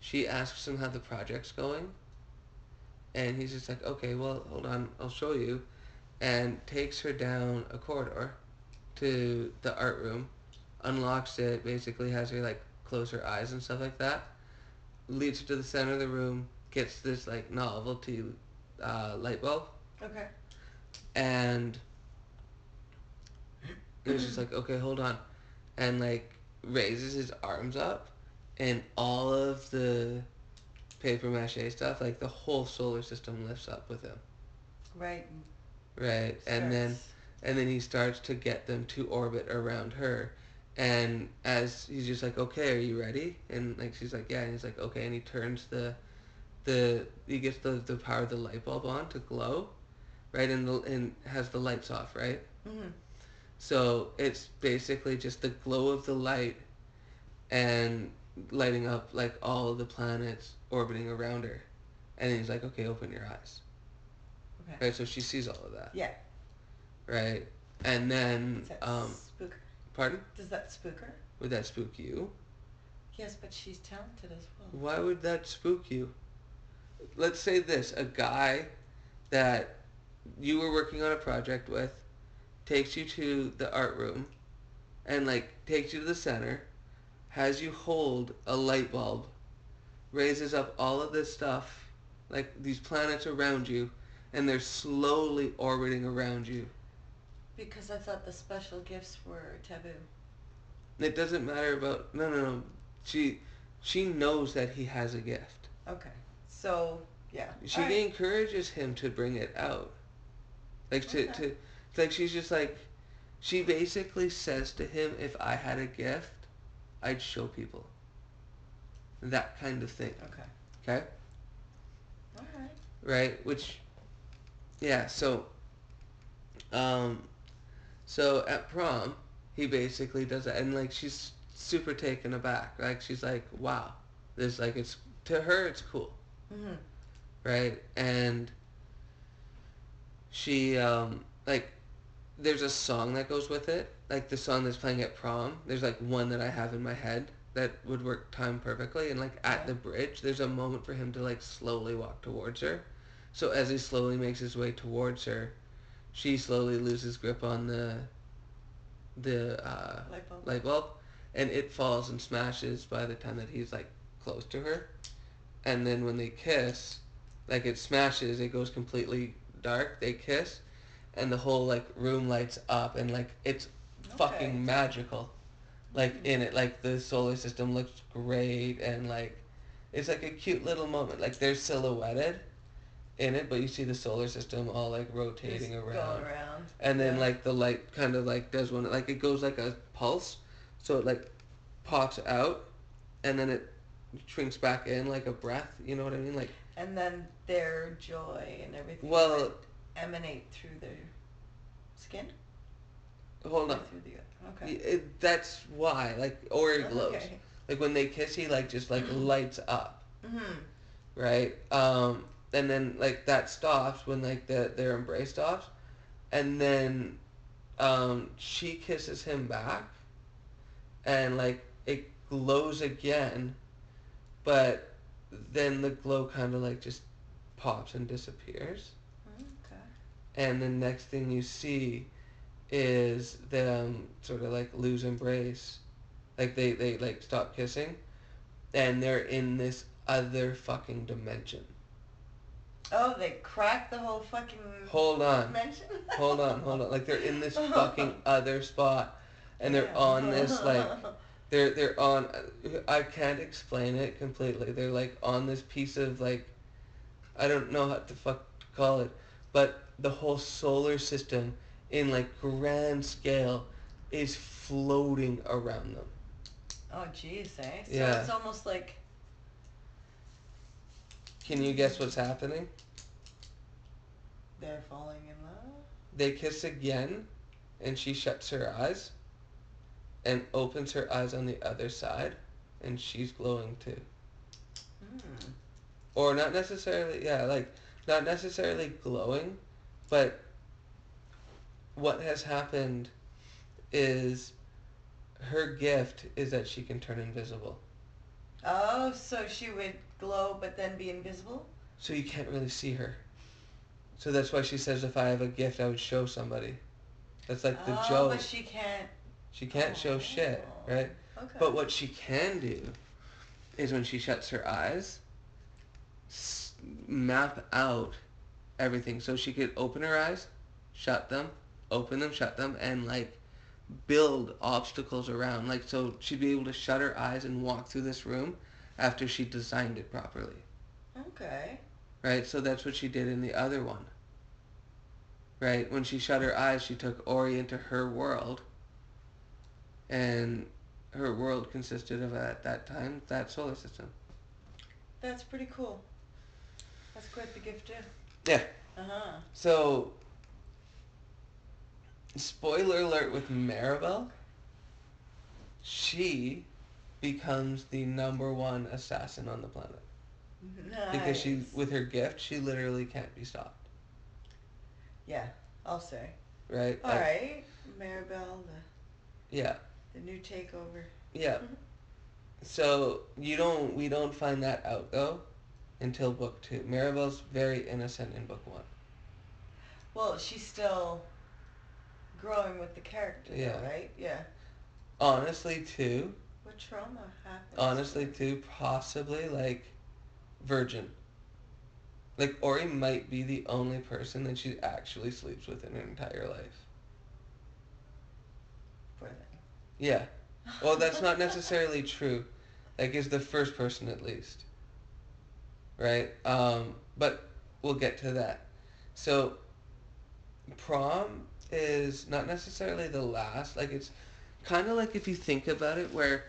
She asks him how the project's going. And he's just like, okay, well, hold on, I'll show you. And takes her down a corridor to the art room, unlocks it, basically has her like close her eyes and stuff like that. Leads her to the center of the room, gets this like novelty uh, light bulb, Okay. and it was just like, okay, hold on, and like raises his arms up, and all of the paper mache stuff, like the whole solar system lifts up with him, Right. right? And then and then he starts to get them to orbit around her. And as he's just like, okay, are you ready? And like she's like, yeah. And he's like, okay. And he turns the, the he gets the the power of the light bulb on to glow, right? And the and has the lights off, right? Mhm. So it's basically just the glow of the light, and lighting up like all of the planets orbiting around her. And he's like, okay, open your eyes. Okay. Right. So she sees all of that. Yeah. Right. And then, um? Pardon? Does that spook her? Would that spook you? Yes, but she's talented as well. Why would that spook you? Let's say this a guy that you were working on a project with takes you to the art room and, like, takes you to the center, has you hold a light bulb, raises up all of this stuff, like these planets around you, and they're slowly orbiting around you. Because I thought the special gifts were taboo. It doesn't matter about no no no. She she knows that he has a gift. Okay. So yeah. She Alright. encourages him to bring it out. Like to, Okay. to like she's just like she basically says to him, if I had a gift, I'd show people. That kind of thing. Okay. Okay? All right. Right? Which yeah, so um so at prom he basically does that and like she's super taken aback. Like she's like, Wow. This like it's to her it's cool. Mhm. right? And she um like there's a song that goes with it, like the song that's playing at prom. There's like one that I have in my head that would work time perfectly, and like at the bridge, there's a moment for him to like slowly walk towards her. So as he slowly makes his way towards her, she slowly loses grip on the the uh, Light bulb. light bulb, and it falls and smashes by the time that he's like close to her. And then when they kiss, like it smashes, it goes completely dark. They kiss, and the whole like room lights up, and like it's Okay. fucking magical. Like in it, like the solar system looks great, and like it's like a cute little moment. Like they're silhouetted in it, but you see the solar system all like rotating Just around around. and then Yeah. like the light kind of like does one like it goes like a pulse so it like pops out and then it shrinks back in like a breath you know what i mean like And then their joy and everything. well emanate through their skin. hold Or on Through the, okay. it, that's why like or it glows Okay. like when they kiss he like just like lights up Mhm. right um and then like that stops when like the their embrace stops, and then um, she kisses him back, and like it glows again, but then the glow kind of like just pops and disappears, Okay. and the next thing you see is them sort of like lose embrace, like they they like stop kissing, and they're in this other fucking dimension. Oh, they cracked the whole fucking Hold on. Hold on, hold on. Like they're in this fucking other spot, and they're on this like they're they're on. I can't explain it completely. They're like on this piece of like, I don't know how to fuck call it, but the whole solar system in like grand scale is floating around them. Oh, jeez, eh? So Yeah. it's almost like Can you guess what's happening? they're falling in love. They kiss again, and she shuts her eyes, and opens her eyes on the other side, and she's glowing too. Hmm. or not necessarily yeah like not necessarily glowing but what has happened is her gift is that she can turn invisible Oh, so she would glow but then be invisible? so you can't really see her so that's why she says if i have a gift i would show somebody that's like the oh, joke but she can't. she can't show oh, shit Oh, right Okay. But what she can do is when she shuts her eyes, map out everything. So she could open her eyes, shut them, open them, shut them, and like build obstacles around. Like so she'd be able to shut her eyes and walk through this room after she designed it properly. Okay. Right? So that's what she did in the other one. Right? When she shut her eyes, she took Ori into her world. And her world consisted of, at that time, that solar system. That's pretty cool. That's quite the gift too. Yeah. Uh huh. So, spoiler alert with Maribel, she becomes the number one assassin on the planet. Nice. Because she, with her gift, she literally can't be stopped. Yeah, I'll say. Right? All Like, right, Maribel, Yeah. the the new takeover. Yeah. So you don't we don't find that out though until book two. Maribel's very innocent in book one. Well, she's still growing with the character, though, Yeah. right? Yeah. Honestly too, What trauma happened? honestly too, possibly like Virgin. Like Ori might be the only person that she actually sleeps with in her entire life. Poor Yeah. Well, that's not necessarily true. Like, is the first person at least. Right? Um, but we'll get to that. So, prom is not necessarily the last. Like, it's kind of like if you think about it, where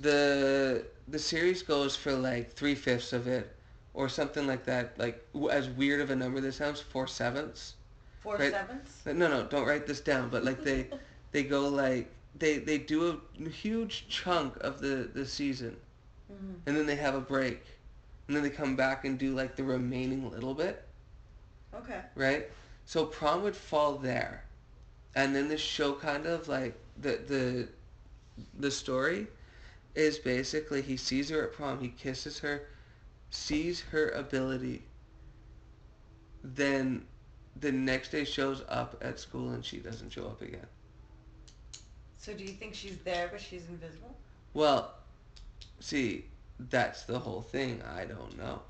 the the series goes for like three fifths of it, or something like that. Like, w- as weird of a number this sounds, four sevenths. Four Right. sevenths? No, no, don't write this down. But like they they go like they they do a huge chunk of the the season Mhm. and then they have a break and then they come back and do like the remaining little bit Okay. right so prom would fall there and then the show kind of like the the the story is basically he sees her at prom he kisses her sees her ability then the next day shows up at school and she doesn't show up again So do you think she's there but she's invisible? Well, see, that's the whole thing. I don't know.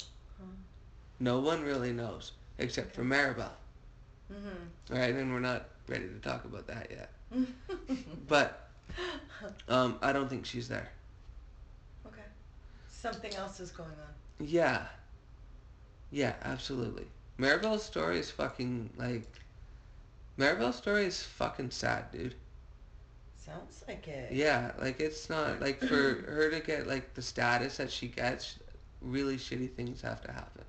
No one really knows except for Maribel. Mm-hmm. All right, and we're not ready to talk about that yet. But um, I don't think she's there. okay. Something else is going on. Yeah. Yeah, absolutely. Maribel's story is fucking like. Maribel's story is fucking sad, dude. Sounds like it. Yeah, like it's not like for her to get like the status that she gets, really shitty things have to happen.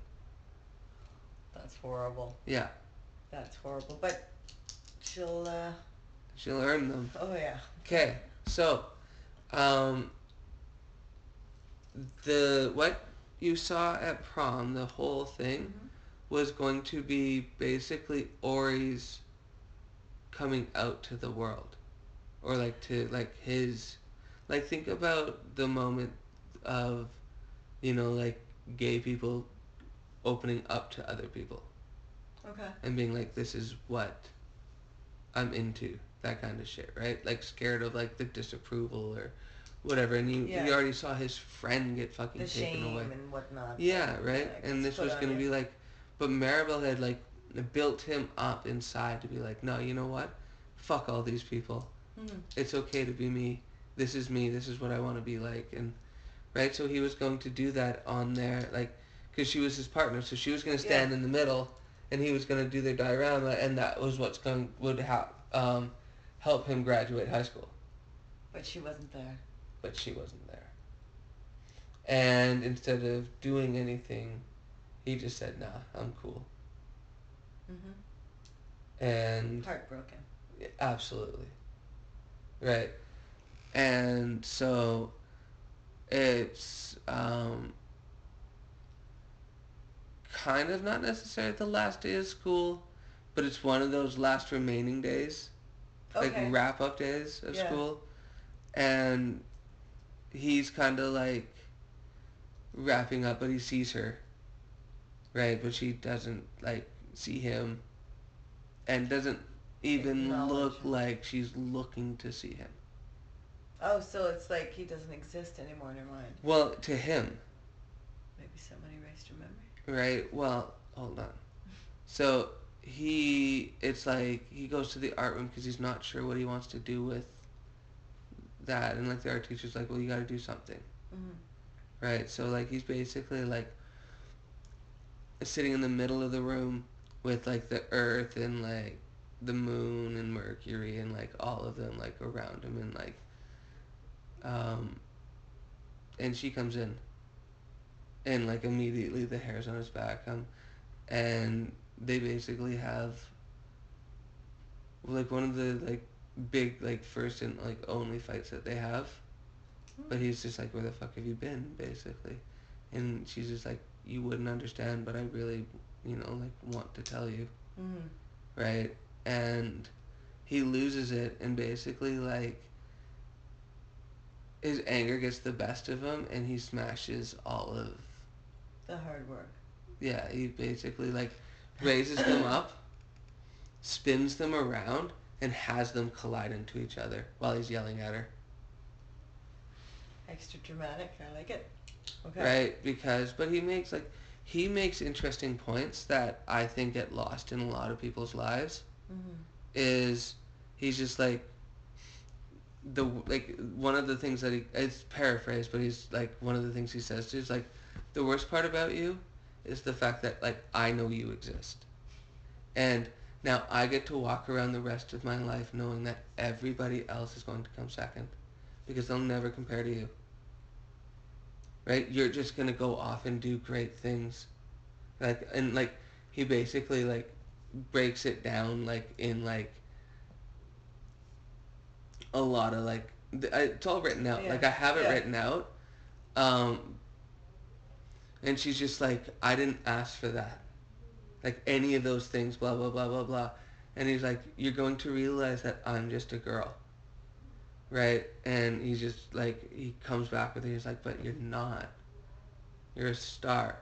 That's horrible. Yeah, That's horrible. But she'll, uh, she'll earn them. oh yeah. Okay, so, um, the what you saw at prom, the whole thing Mhm. was going to be basically Ori's coming out to the world, or like to like his, like think about the moment of, you know, like gay people opening up to other people Okay. and being like, this is what I'm into, that kind of shit, right? Like scared of like the disapproval or whatever, and you Yeah. you already saw his friend get fucking The taken shame away. and whatnot. Yeah, right. like, and this was gonna you. be like, but Maribel had like built him up inside to be like, no, you know what? Fuck all these people. Mhm. It's okay to be me. This is me. This is what I want to be like. And right, so he was going to do that on there, like, because she was his partner. So she was gonna stand Yeah. in the middle, and he was gonna do the diorama, and that was what's going would ha- um, help him graduate high school. But she wasn't there. But she wasn't there. And instead of doing anything, he just said, "Nah, I'm cool." hmm And Heartbroken. Yeah, Absolutely. Right. And so it's um, kind of not necessarily the last day of school, but it's one of those last remaining days, Okay. like wrap up days of Yeah. school. And he's kind of like wrapping up, but he sees her. Right, but she doesn't like see him and doesn't even look like she's looking to see him. Oh, so it's like he doesn't exist anymore in her mind. Well, to him, Maybe someone erased her memory. Right? Well, hold on. So he, it's like he goes to the art room because he's not sure what he wants to do with that, and like the art teacher's like, well, you got to do something, hmm right? So like he's basically like sitting in the middle of the room with like the earth and like the moon and mercury and like all of them like around him and like um and she comes in and like immediately the hairs on his back come, and they basically have like one of the like big like first and like only fights that they have. But he's just like where the fuck have you been? basically. And she's just like you wouldn't understand but i really you know like want to tell you. Hmm right? And he loses it and basically like his anger gets the best of him and he smashes all of The hard work. yeah he basically like raises them up spins them around and has them collide into each other while he's yelling at her Extra dramatic. I like it. Okay. right because but he makes like he makes interesting points that i think get lost in a lot of people's lives hmm is he's just like the like one of the things that he it's paraphrased but he's like one of the things he says to is like the worst part about you is the fact that like i know you exist. And now i get to walk around the rest of my life knowing that everybody else is going to come second because they'll never compare to you. Right? You're just going to go off and do great things. Like and like he basically like breaks it down like in like a lot of like it's all written out. Yeah. like i have it Yeah. written out. Um and she's just like i didn't ask for that. Like any of those things blah blah blah blah blah. And he's like you're going to realize that i'm just a girl. Right? And he's just like he comes back with it. He's like but you're not. You're a star.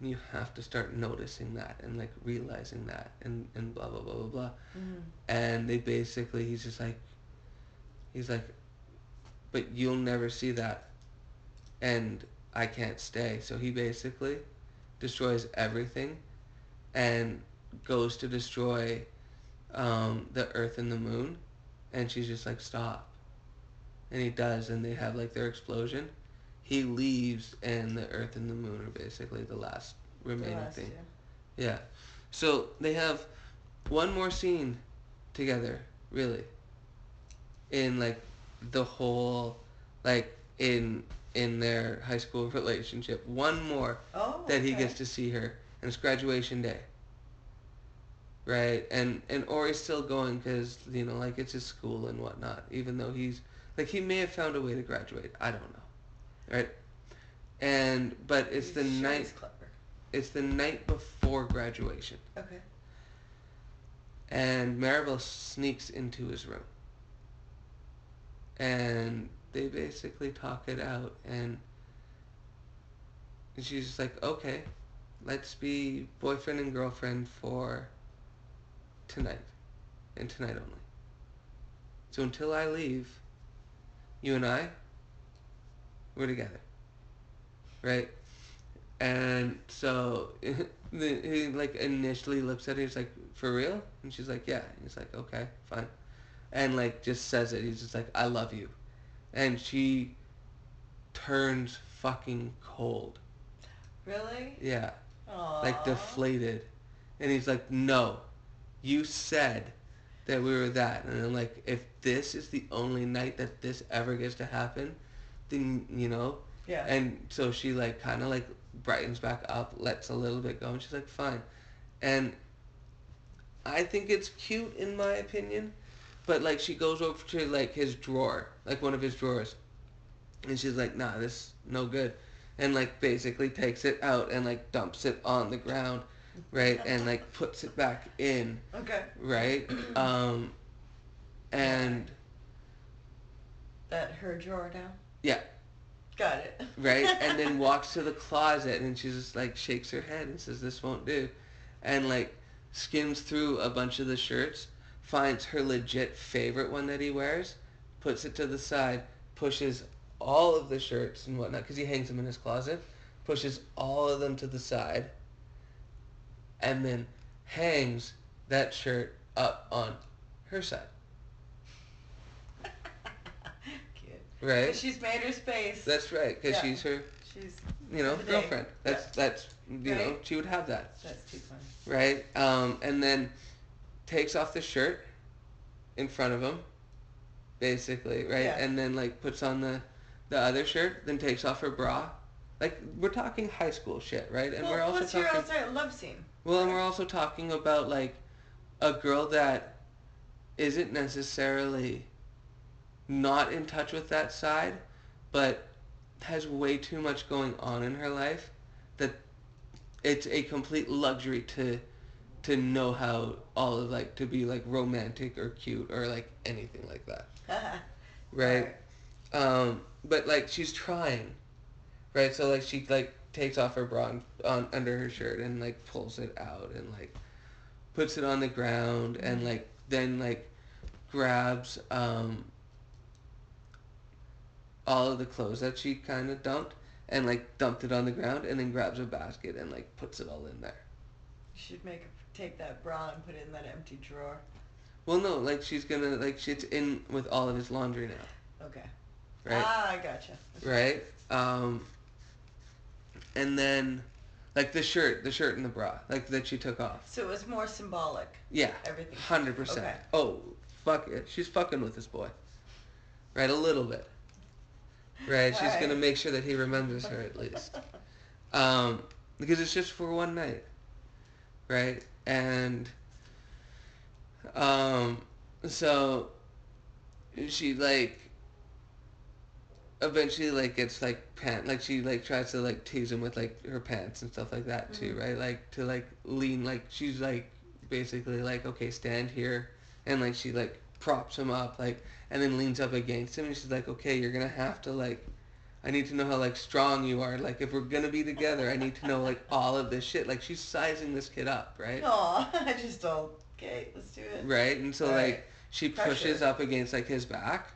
And you have to start noticing that and like realizing that and and blah blah blah blah blah. Hmm and they basically he's just like he's like but you'll never see that. And i can't stay so he basically destroys everything and goes to destroy um, the earth and the moon and she's just like stop and he does and they have like their explosion he leaves and the earth and the moon are basically the last The remaining last thing two. yeah. So they have one more scene together, really. In like the whole like in in their high school relationship. One more Oh. that he gets to see her and it's graduation day. Right? And and Ori's still going cuz you know like it's his school and whatnot even though he's like he may have found a way to graduate. I don't know. Right? and but it's the sure night it's the night before graduation, Okay. and Maribel sneaks into his room, and they basically talk it out, and she's just like, okay, let's be boyfriend and girlfriend for tonight, and tonight only. So until I leave, you and I, we're together, right? And so he like initially looks at her. He's like, "For real?" And she's like, "Yeah." He's like, "Okay, fine," and like just says it. He's just like, "I love you," and she turns fucking cold. Really? Yeah, Aww. like deflated, and he's like, "No, you said that we were that," and I'm like, "If this is the only night that this ever gets to happen, then you know." Yeah. And so she like kind of like brightens back up, lets a little bit go, and she's like, "Fine." And I think it's cute in my opinion, but like she goes over to like his drawer, like one of his drawers, and she's like, "Nah, this no good," and like basically takes it out and like dumps it on the ground, right, and like puts it back in, okay. right, um, and That her drawer down. Yeah. Got it. right? And then walks to the closet and she just like shakes her head and says, "This won't do," and like skims through a bunch of the shirts, finds her legit favorite one that he wears, puts it to the side, pushes all of the shirts and whatnot because he hangs them in his closet, pushes all of them to the side, and then hangs that shirt up on her side, right? 'Cause She's made her space. That's right, because Yeah. she's her, She's you know, the day. girlfriend. That's that's you know, Right. she would have that. that's too funny. right? Um, and then takes off the shirt in front of him, basically, right? Yeah. And then like puts on the the other shirt, then takes off her bra. Like we're talking high school shit, right? And well, we're also plus talking you're also a love scene. well, and we're also talking about like a girl that isn't necessarily not in touch with that side, but has way too much going on in her life that it's a complete luxury to to know how all of like to be like romantic or cute or like anything like that, right? Um, but like she's trying, right? So like she like takes off her bra and, on under her shirt and like pulls it out and like puts it on the ground and Mhm. like then like grabs um all of the clothes that she kind of dumped and like dumped it on the ground and then grabs a basket and like puts it all in there. You should make her take that bra and put it in that empty drawer. Well, no, like she's gonna like she's in with all of his laundry now, Okay. right? Ah, I gotcha. right? Um, and then, like the shirt, the shirt and the bra, like that she took off. So it was more symbolic. Yeah, Everything. hundred percent. Okay. Oh, fuck it, she's fucking with this boy, right? A little bit, right? She's gonna make sure that he remembers her at least, um, because it's just for one night, right? And, um, so she like eventually like gets like pant like she like tries to like tease him with like her pants and stuff like that too Mhm. right like to like lean like she's like basically like okay stand here and like she like props him up like and then leans up against him and she's like okay you're gonna have to like i need to know how like strong you are like if we're gonna be together i need to know like all of this shit like she's sizing this kid up right Aw, I just don't. Okay, let's do it. right and so Right. like she pushes up against like his back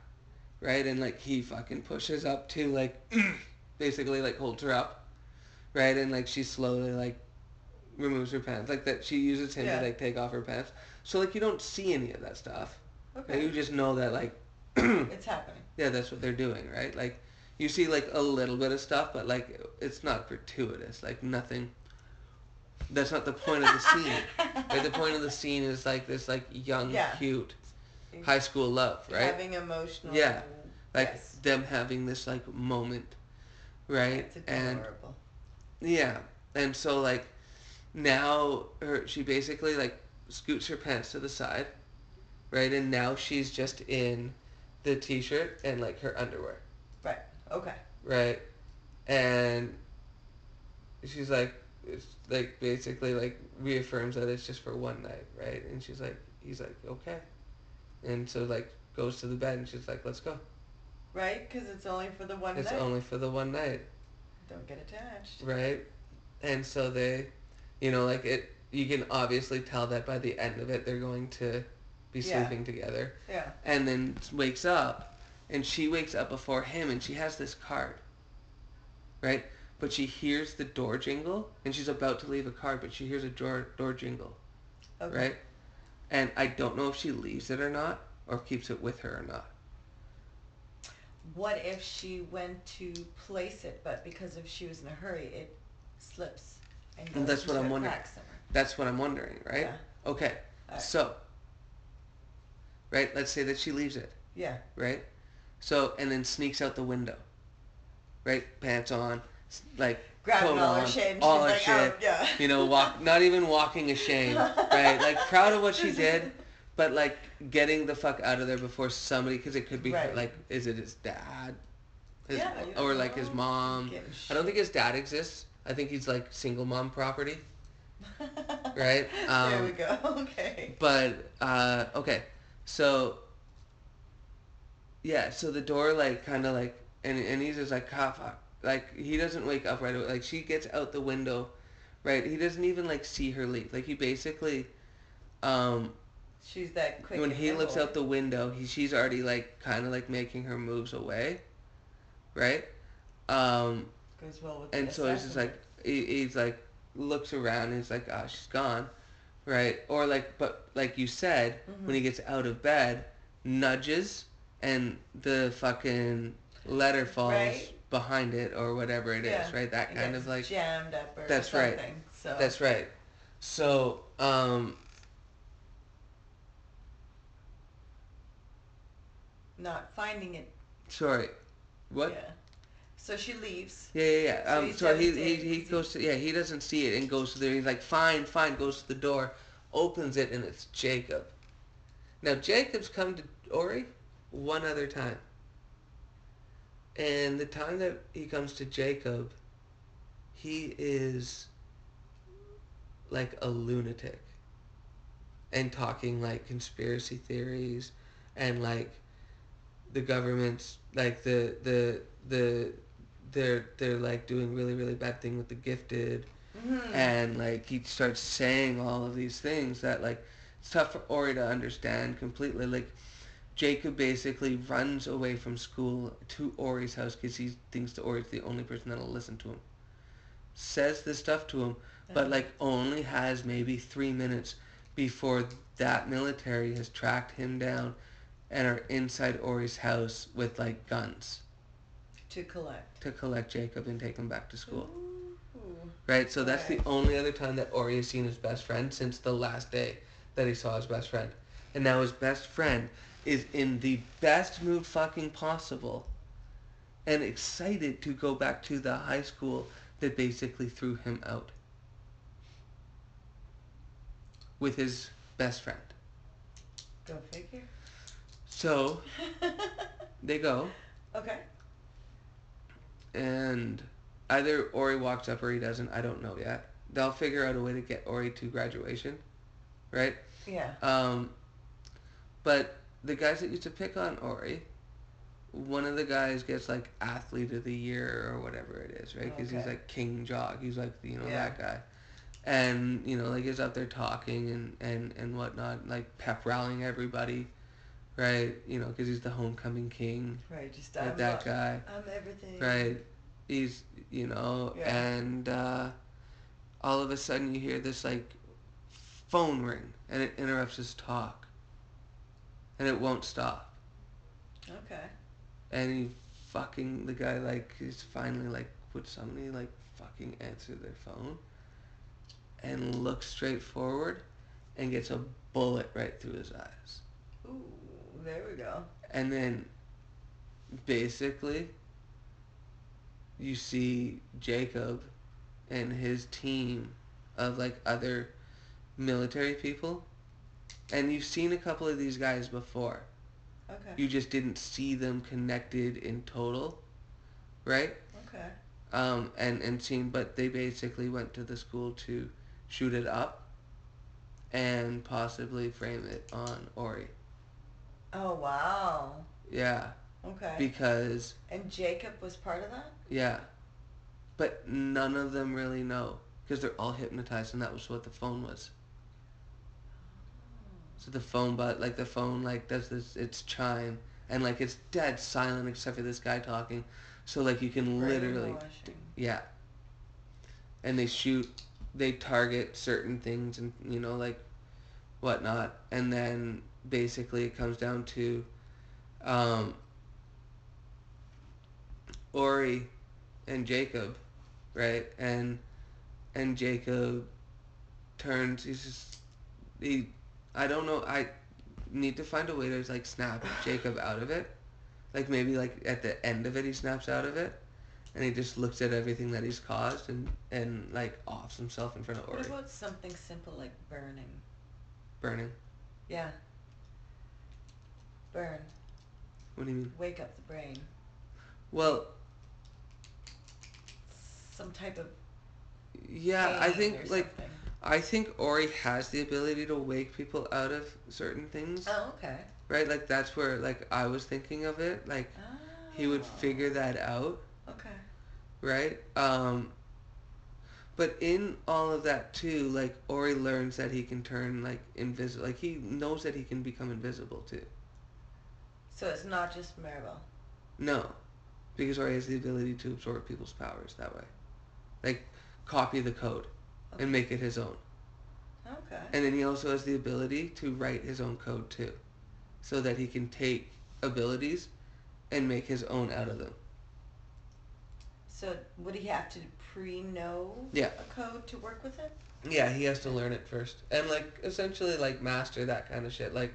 right and like he fucking pushes up to like basically like holds her up right and like she slowly like removes her pants like that she uses him Yeah. to like take off her pants so like you don't see any of that stuff Like, Okay. you just know that like It's happening. yeah that's what they're doing right like you see like a little bit of stuff but like it's not gratuitous like nothing that's not the point of the scene right the point of the scene is like this like young Yeah. cute high school love right Having emotional. Yeah. like yes. them having this like moment right It's and yeah and so like now her she basically like scoots her pants to the side right and now she's just in the t-shirt and like her underwear Right. Okay. right and she's like, it's like basically like reaffirms that it's just for one night, right? And she's like, he's like, okay, and so like goes to the bed and she's like, let's go. Right? Because it's only for the one night. It's night. only for the one night, Don't get attached. right? And so they, you know, like it. You can obviously tell that by the end of it, they're going to be Yeah. sleeping together. Yeah. and then wakes up and she wakes up before him and she has this card right but she hears the door jingle and she's about to leave a card but she hears a door door jingle Okay. right and i don't know if she leaves it or not or keeps it with her or not What if she went to place it, but because if she was in a hurry, it slips and And that's what I'm wondering. that's what i'm wondering right Yeah. okay Alright. so right let's say that she leaves it Yeah. right? So and then sneaks out the window, right? Pants on, like Grabbing all her on, shit. And all she's her like, shit. out. Yeah. You know, walk not even walking ashamed, right? Like proud of what she did, but like getting the fuck out of there before somebody, because it could be Right. like, is it his dad, his, Yeah, or like his mom? I don't think his dad exists. I think he's like single mom property. Right, there um, we go. Okay. But uh, okay, so yeah, so the door like kind of like, and and he's just like, ah, fuck. Like he doesn't wake up right away. Like she gets out the window, right? He doesn't even like see her leave. Like he basically, um, She's that quick. when he looks out the window, he she's already like kind of like making her moves away, right? Um, goes well with and so he's just like he, he's like looks around and he's like ah she's gone right or like but like you said when he gets out of bed nudges and the fucking letter falls Right. behind it or whatever it is, Yeah. right that It kind of like jammed up or That's right. So that's right so um not finding it. sorry what Yeah. So she leaves. Yeah, yeah, yeah. So Um, he's so he, he, devastated he 'cause he- goes to, yeah, he doesn't see it and goes to there. He's like, fine, fine, goes to the door, opens it, and it's Jacob. Now, Jacob's come to Ori one other time. And the time that he comes to Jacob, he is like a lunatic and talking like conspiracy theories and like the government's like the the the they're they're like doing really really bad thing with the gifted Mhm. and like he starts saying all of these things that like it's tough for Ori to understand completely like Jacob basically runs away from school to Ori's house because he thinks that Ori's the only person that'll listen to him says this stuff to him but Uh, like only has maybe three minutes before that military has tracked him down and are inside Ori's house with like guns to collect. to collect Jacob and take him back to school. Ooh. Right? So that's the only other time that Ori has seen his best friend since the last day that he saw his best friend. And now his best friend is in the best mood fucking possible and excited to go back to the high school that basically threw him out with his best friend. Go figure. So they go okay. and either Ori walks up or he doesn't. I don't know yet. They'll figure out a way to get Ori to graduation, right? Yeah. Um, but the guys that used to pick on Ori, one of the guys gets like athlete of the year or whatever it is, right? Because he's like King Jog. He's like you know Yeah. that guy, and you know like he's out there talking and and and whatnot, like pep rallying everybody, right? You know because he's the homecoming king, Right. Just like that guy. I'm everything. Right. He's, you know, Yeah. and uh, all of a sudden you hear this like phone ring and it interrupts his talk. And it won't stop. Okay. And he fucking, the guy like, is finally like, would somebody like fucking answer their phone? And looks straight forward and gets a bullet right through his eyes. Ooh. There we go. And then basically you see Jacob and his team of like other military people. And you've seen a couple of these guys before. Okay. You just didn't see them connected in total. Right? okay. um, and and seen, but they basically went to the school to shoot it up, and possibly frame it on Ori. Oh wow. Yeah, Okay. because and Jacob was part of that. yeah, but none of them really know because they're all hypnotized, and that was what the phone was. So the phone, but like the phone, like does this its chime, and like it's dead silent except for this guy talking. So like you can literally, yeah. And they shoot, they target certain things, and you know like, whatnot, and then basically it comes down to, um. Ori, and Jacob, right, and, and Jacob, turns. He's just, he I don't know. I need to find a way to like snap Jacob out of it. Like maybe like at the end of it he snaps out of it, and he just looks at everything that he's caused and and like offs himself in front of Ori, What about something simple like burning? burning. Yeah. Burn. What do you mean? Wake up the brain. Well, Some type of. yeah, I think like something. I think Ori has the ability to wake people out of certain things, Oh, okay. right? Like that's where like I was thinking of it. Like he would Oh, figure that out. Okay. right? Um, but in all of that too, like Ori learns that he can turn like invisible. Like he knows that he can become invisible too. So it's not just Maribel. No, because Ori has the ability to absorb people's powers that way, like copy the code. And make it his own. Okay. And then he also has the ability to write his own code too, so that he can take abilities and make his own out of them. So would he have to pre-know Yeah. a code to work with it? Yeah, he has to learn it first, and like essentially like master that kind of shit. Like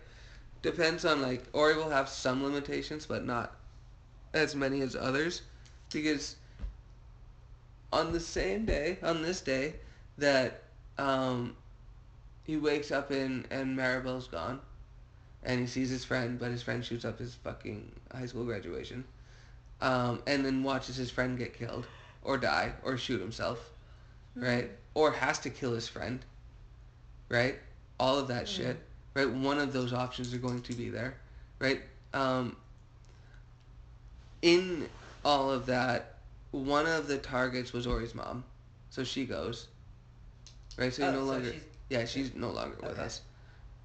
depends on like Ori will have some limitations, but not as many as others, because on the same day, on this day, that um, he wakes up in and Maribel's gone, and he sees his friend, but his friend shoots up his fucking high school graduation, um, and then watches his friend get killed or die or shoot himself right? Or has to kill his friend, right? All of that Mhm. shit, right? One of those options are going to be there, right? Um, in all of that, one of the targets was Ori's mom, so she goes, right? So oh, you no so longer, she's yeah, she's no longer with Okay. us,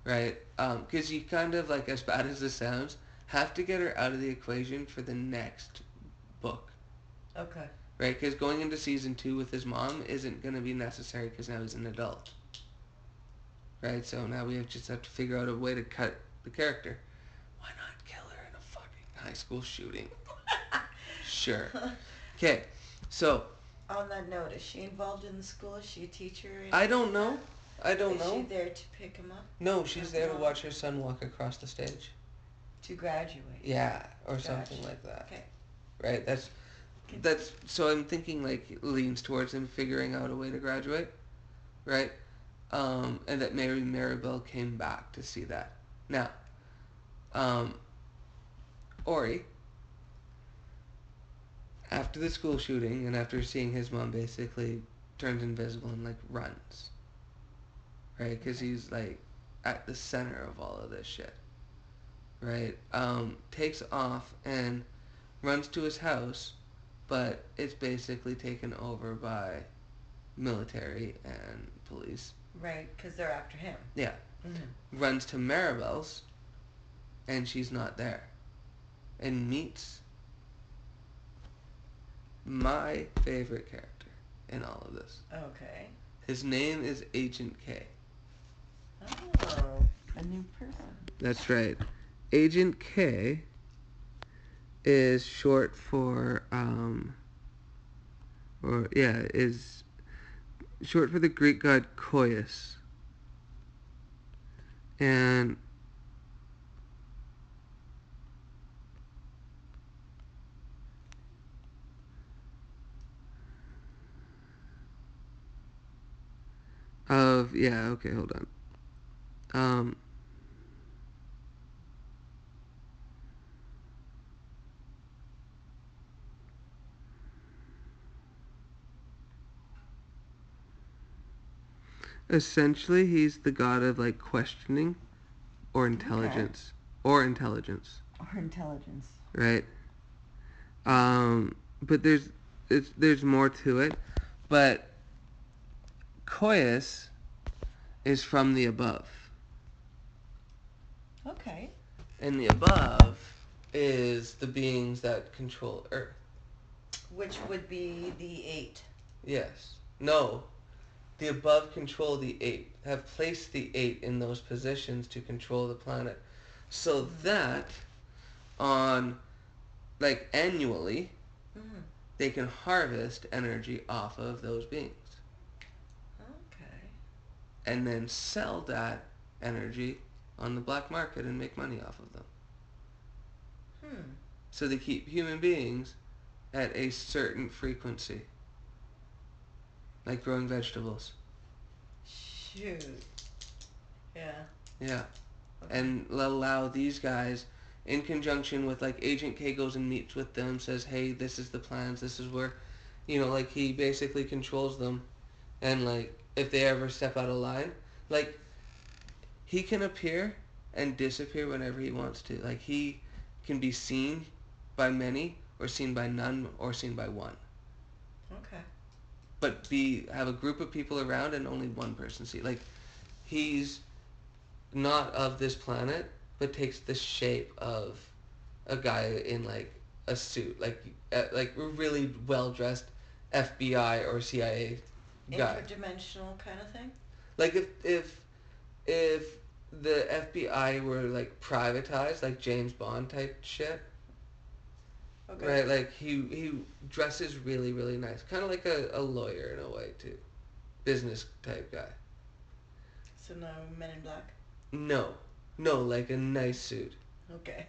right? Um, because you kind of like, as bad as this sounds, have to get her out of the equation for the next book okay. right? Because going into season two with his mom isn't going to be necessary because now he's an adult, right? So now we have just have to figure out a way to cut the character. Why not kill her in a fucking high school shooting? Sure. Okay, so On that note, is she involved in the school? Is she a teacher? I don't know. I don't is know. she there to pick him up No, she's there to No. watch her son walk across the stage. to graduate? Yeah, or something like that. Okay. Right. That's Okay. that's so I'm thinking like leans towards him figuring out a way to graduate, right? Um, and that Mary Maribel came back to see that. Now, um, Ori, after the school shooting and after seeing his mom basically turns invisible and like runs, right? Because he's like at the center of all of this shit, right? Um, takes off and runs to his house but it's basically taken over by military and police. Right, because they're after him. Yeah. Mm-hmm. Runs to Maribel's, and she's not there, and meets my favorite character in all of this. Okay. His name is Agent K. Oh, a new person. That's right. Agent K is short for um or yeah, is short for the Greek god Koios. And of yeah okay hold on. Um essentially he's the god of like questioning or intelligence. Okay. or intelligence. Or intelligence. Right? Um but there's it's, there's more to it. But Koios is from the above, Okay. and the above is the beings that control Earth. Which would be the eight. Yes. No. The above control the eight, have placed the eight in those positions to control the planet. So that on like annually Mm. they can harvest energy off of those beings. And then sell that energy on the black market and make money off of them. Hmm. So they keep human beings at a certain frequency. Like growing vegetables. Shoot. Yeah. Yeah. Okay. and allow these guys in conjunction with like agent k goes and meets with them says hey this is the plans this is where you know like he basically controls them and like if they ever step out of line. Like he can appear and disappear whenever he wants to. Like he can be seen by many or seen by none or seen by one. Okay. but be have a group of people around and only one person see. Like he's not of this planet but takes the shape of a guy in like a suit. Like uh, like really well dressed FBI or CIA guy Interdimensional kind of thing? like if if if the FBI were like privatized like James Bond type shit Okay. right like he he dresses really really nice kind of like a, a lawyer in a way too business type guy So no Men in Black? No, no, like a nice suit, Okay.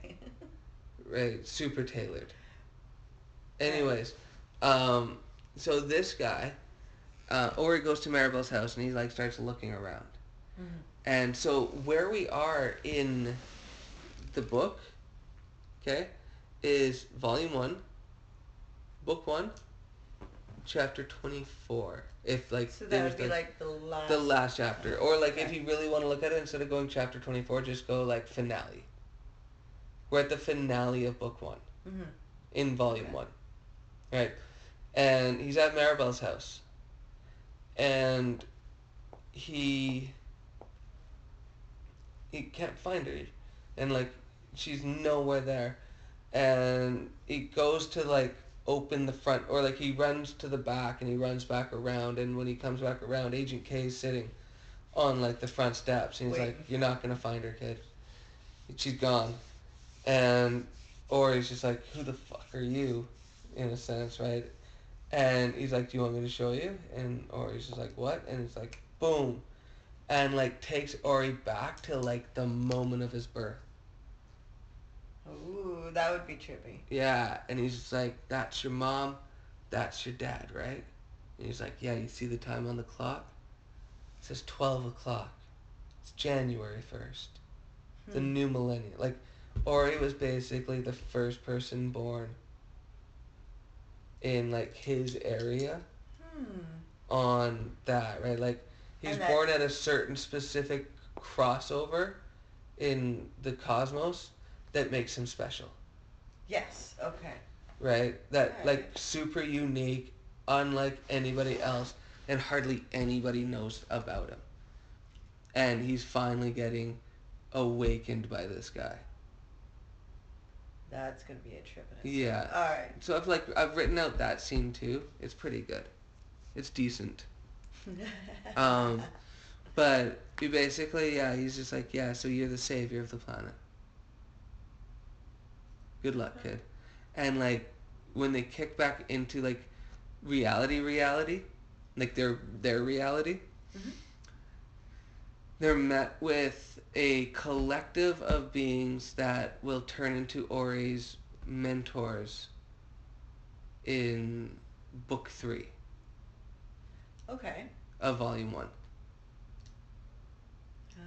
right? Super tailored. Anyways, um, so this guy, uh, or he goes to Maribel's house and he like starts looking around, Mhm. and so where we are in the book, okay, is volume one, book one, chapter twenty four. If like So that would be the- like the last. the last chapter. Or like if you really want to look at it, instead of going chapter twenty four, just go like finale. We're at the finale of book one Mhm. in volume Okay. one, right? And he's at Maribel's house, and he he can't find her, and like she's nowhere there, and he goes to like open the front or like he runs to the back and he runs back around. And when he comes back around agent k is sitting on like the front steps. And he's Waiting. like you're not gonna find her kid. She's gone. And or he's just like who the fuck are you? In a sense right and he's like do you want me to show you and or he's just like what and it's like boom and like takes ori back to like the moment of his birth Ooh, that would be trippy. Yeah, and he's just like, "That's your mom, that's your dad, right?" And he's like, "Yeah, you see the time on the clock? It says twelve o'clock. It's January first, the Hmm. new millennium." Like, Ori was basically the first person born in like his area Hmm. on that, right? Like, he's that- born at a certain specific crossover in the cosmos that makes him special. Yes. Okay. right? That Right. like super unique, unlike anybody else, and hardly anybody knows about him. And he's finally getting awakened by this guy. That's gonna be a trip. in. Yeah. All right. So I've like I've written out that scene too. It's pretty good. It's decent. Um, But he basically, yeah, he's just like, yeah, so you're the savior of the planet. Good luck, kid. And like when they kick back into like reality reality, like their their reality, Mhm. They're met with a collective of beings that will turn into Ori's mentors in book three okay. of volume one. Ah,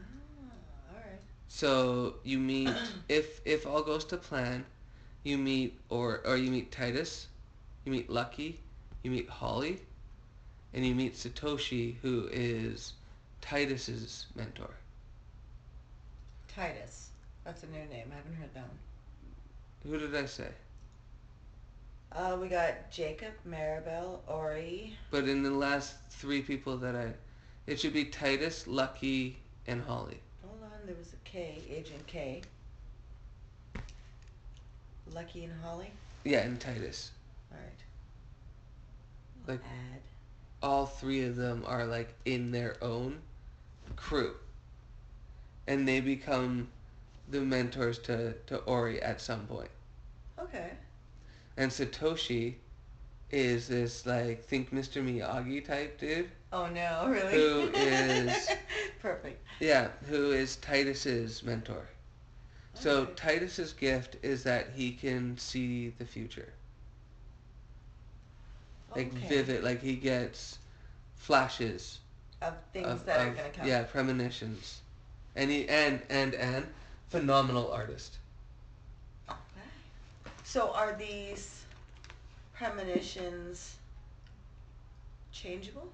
all right. So you meet if if all goes to plan, you meet or or you meet Titus, you meet Lucky, you meet Holly, and you meet Satoshi, who is Titus's mentor. Titus. That's a new name. I haven't heard that one. Who did I say? Uh, we got Jacob, Maribel, Ori. But in the last three people that I, it should be Titus, Lucky, and Holly. Hold on, there was a K, Agent K. Lucky and Holly. Yeah, and Titus. All right. Like- add. All three of them are like in their own crew, and they become the mentors to to Ori at some point. Okay. And Satoshi is this like think Mr. Miyagi type dude. Oh no, really? Who is- Perfect. Yeah, who is Titus's mentor. So Titus's gift is that he can see the future. Like Okay. vivid, like he gets flashes Of things of, that are gonna come. yeah, premonitions. And he and and and phenomenal artist. Okay. So are these premonitions changeable?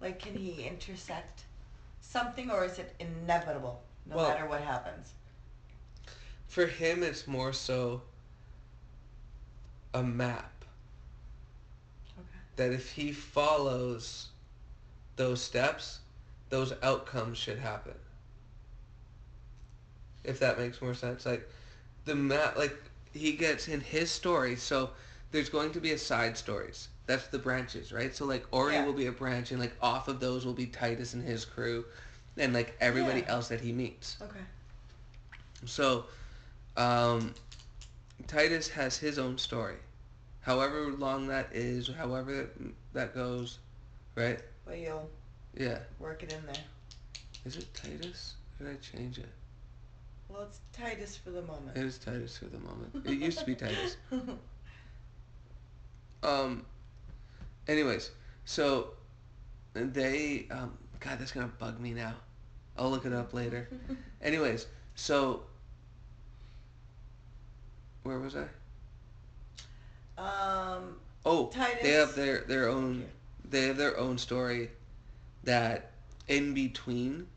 Like, can he intersect something, or is it inevitable no Well- matter what happens? For him it's more so a map Okay. that if he follows those steps, those outcomes should happen. If that makes more sense. Like the map like he gets in his story, so there's going to be a side stories. That's the branches, right? So like Ori Yeah. will be a branch and like off of those will be Titus and his crew and like everybody Yeah. else that he meets. Okay. So um Titus has his own story. However long that is, however that goes, right? Well, you'll Yeah. work it in there. Is it Titus? Or did I change it? Well, it's Titus for the moment. It is Titus for the moment. It used to be Titus. Um. Anyways, so they um. God, that's gonna bug me now. I'll look it up later. Anyways, so where was I? um, Oh, Titus. they have their their own. They have their own story that in between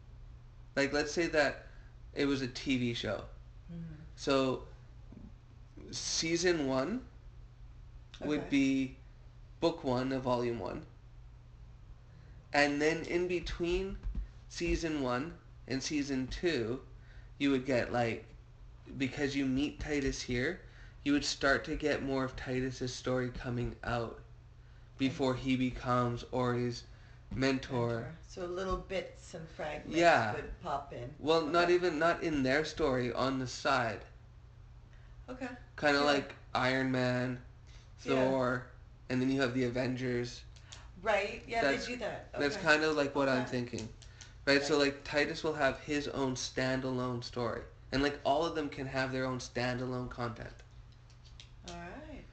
like let's say that it was a TV show. Mhm. So season 1 would be book 1 of volume 1. And then in between season 1 and season 2, you would get like because you meet Titus here, you would start to get more of Titus's story coming out before he becomes Ori's mentor. So little bits and fragments Yeah. would pop in. Well, not even not in their story on the side. Okay. Kind of Yeah. like Iron Man, Yeah. Thor, and then you have the Avengers. Right. Yeah, That's- they do that. That's kind of like what I'm thinking. Right? So like Titus will have his own standalone story. And like all of them can have their own standalone content. All right.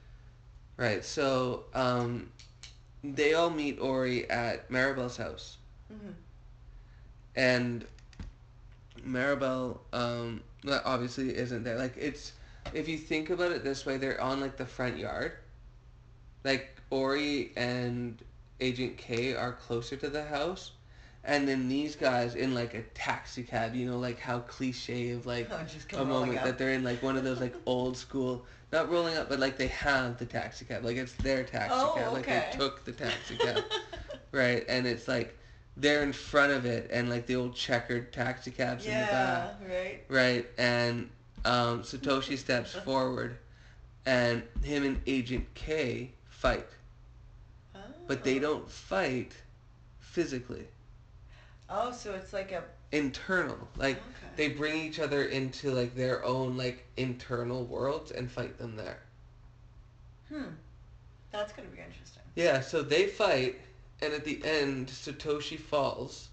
Right. So um they all meet Ori at Maribel's house. Mhm. and Maribel um obviously isn't there. Like it's if you think about it this way, they're on like the front yard. Like Ori and Agent K are closer to the house. And then these guys in like a taxi cab, you know, like how cliche of like Oh, a moment that they're in like one of those like old school not rolling up but like they have the taxi cab. Like it's their taxi Oh, cab. Like they took the taxi cab. right? And it's like they're in front of it and like the old checkered taxi cabs in the back. Right. Right? And um, Satoshi steps forward and him and Agent K fight. But they Oh. don't fight physically. Oh, so it's like a. Internal. Like okay. they bring each other into like their own like internal worlds and fight them there. Hmm. That's gonna be interesting. Yeah, so they fight and at the end Satoshi falls.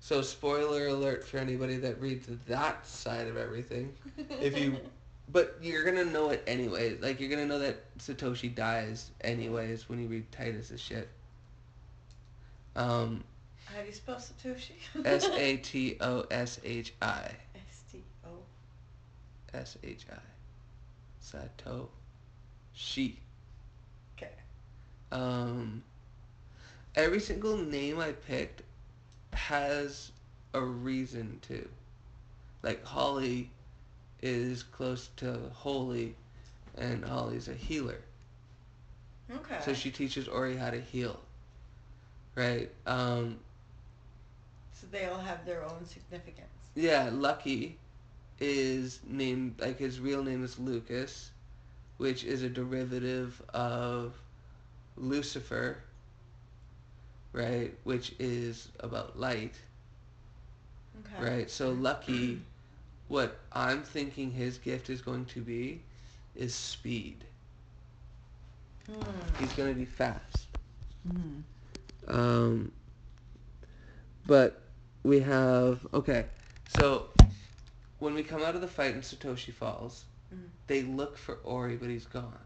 So spoiler alert for anybody that reads that side of everything. If you but you're gonna know it anyway. Like you're gonna know that Satoshi dies anyways when you read Titus's shit. Um How do you spell Satoshi? S A T O S H I. S T O. S H I. Satoshi. Okay. Um, every single name I picked has a reason to. Like Holly is close to holy, and Holly's a healer. Okay. So she teaches Ori how to heal. Right? Um, So they all have their own significance. yeah, Lucky is named, like his real name is Lucas, which is a derivative of Lucifer, right? Which is about light, Okay. right? So Lucky, what I'm thinking his gift is going to be is speed. Hmm. He's going to be fast. Hmm. Um, but we have okay. So when we come out of the fight in Satoshi Falls, Mhm. they look for Ori, but he's gone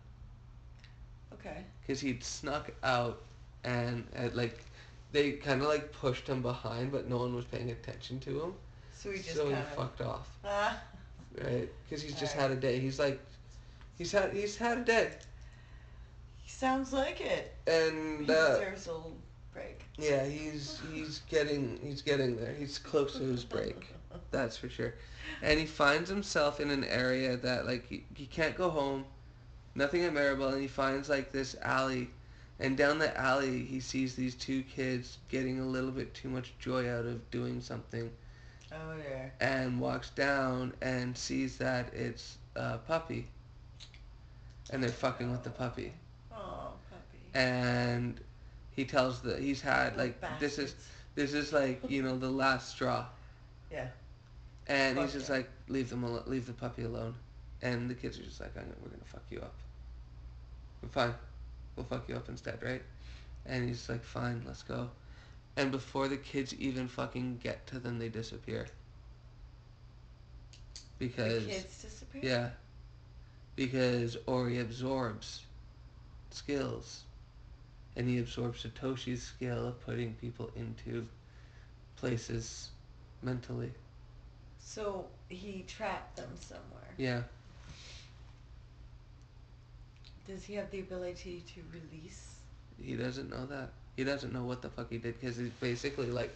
Okay. because he'd snuck out and uh, like they kind of like pushed him behind, but no one was paying attention to him, So we just so he kind of. fucked off, Ah. right? Because he's just Alright. had a day. He's like, he's had he's had a day, He Sounds like it. and He uh, deserves a break. yeah, he's he's getting he's getting there. He's close to his break. That's for sure. And he finds himself in an area that like he, he can't go home, nothing at Maribel, and he finds like this alley, and down the alley he sees these two kids getting a little bit too much joy out of doing something, Oh dear. and walks down and sees that it's a puppy, and they're fucking with the puppy, Oh, puppy. and he tells the he's had like this is this is like you know the last straw. Yeah. And he's just yeah. like, leave them, al- leave the puppy alone. And the kids are just like, gonna, we're gonna fuck you up. We're fine. We'll fuck you up instead, right? And he's like, fine, let's go. And before the kids even fucking get to them, they disappear. Because the kids disappear. yeah, because Ori absorbs skills, and he absorbs Satoshi's skill of putting people into places mentally. So he trapped them somewhere. Yeah. Does he have the ability to release? He doesn't know that. He doesn't know what the fuck he did because he's basically like,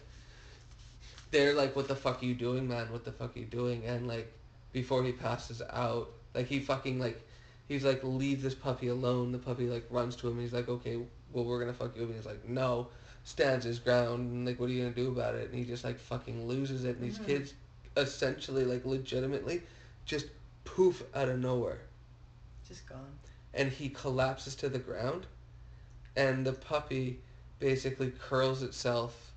they're like, what the fuck are you doing, man? What the fuck are you doing? And like, before he passes out, like he fucking like, he's like, leave this puppy alone. The puppy like runs to him and he's like, okay, well we're gonna fuck you up. And he's like, no, stands his ground and like, what are you gonna do about it? And he just like fucking loses it. And these Mhm. kids, essentially like legitimately, just poof out of nowhere Just gone. and he collapses to the ground and the puppy basically curls itself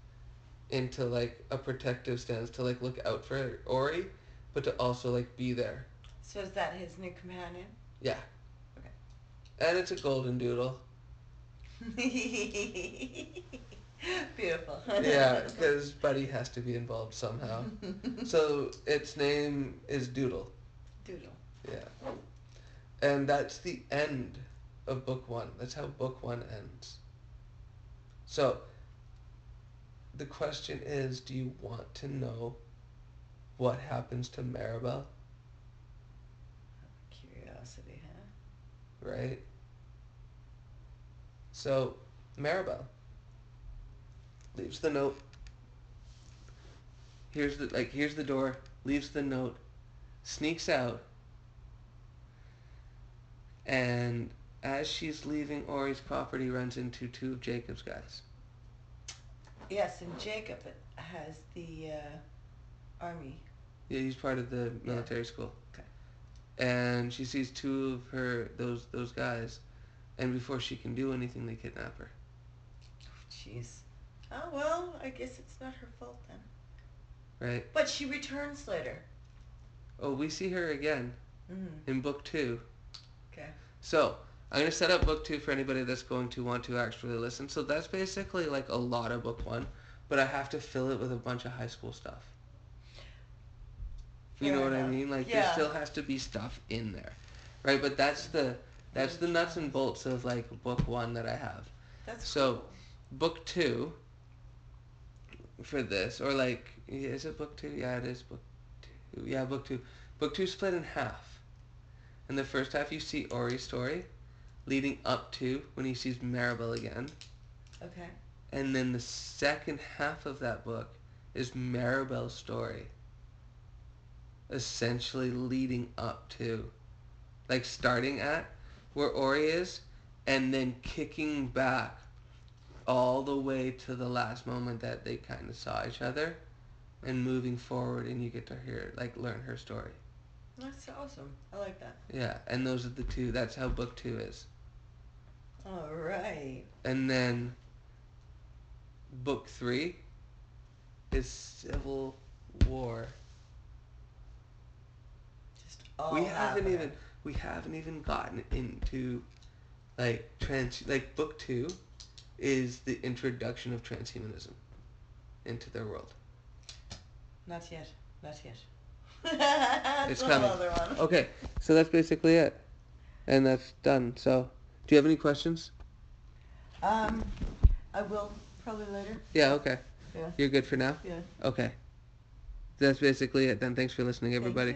into like a protective stance to like look out for Ori but to also like be there. So is that his new companion? Yeah. Okay. And it's a golden doodle. Beautiful. Yeah, because Buddy has to be involved somehow. So its name is Doodle. Doodle. Yeah. And that's the end of book one. That's how book one ends. So, the question is do you want to know what happens to Maribel, Curiosity, huh? right? So, Maribel leaves the note. Here's the like here's the door, leaves the note, sneaks out, and as she's leaving Ori's property runs into two of Jacob's guys. Yes, and Jacob has the uh, army. Yeah, he's part of the military school. Okay. And she sees two of her those those guys, and before she can do anything, they kidnap her. Jeez. Oh well, I guess it's not her fault then. Right? But she returns later. Oh, we see her again Mm. in book two. Okay. So I'm gonna set up book two for anybody that's going to want to actually listen. So that's basically like a lot of book one, but I have to fill it with a bunch of high school stuff. You Fair know what I mean? Like Yeah. there still has to be stuff in there, right? But that's the that's the nuts and bolts of like book one that I have. That's So- cool. Book two for this, or like is it book two? Yeah, it is book two. Yeah, book two. Book two split in half. In the first half, you see Ori's story, leading up to when he sees Maribel again, Okay. and then the second half of that book is Maribel's story. Essentially leading up to, like starting at where Ori is, and then kicking back all the way to the last moment that they kind of saw each other, and moving forward, and you get to hear like learn her story. That's awesome. I like that. Yeah, and those are the two. That's how book two is. All right. And then book three is Civil War. Just all we haven't happening. even we haven't even gotten into like trans like book two is the introduction of transhumanism into their world. Not yet. Not yet. It's coming. Okay, so that's basically it, and that's done. So, do you have any questions? Um, I will probably later. Yeah. Okay. Yeah. You're good for now. Yeah. Okay. That's basically it. Then thanks for listening, everybody.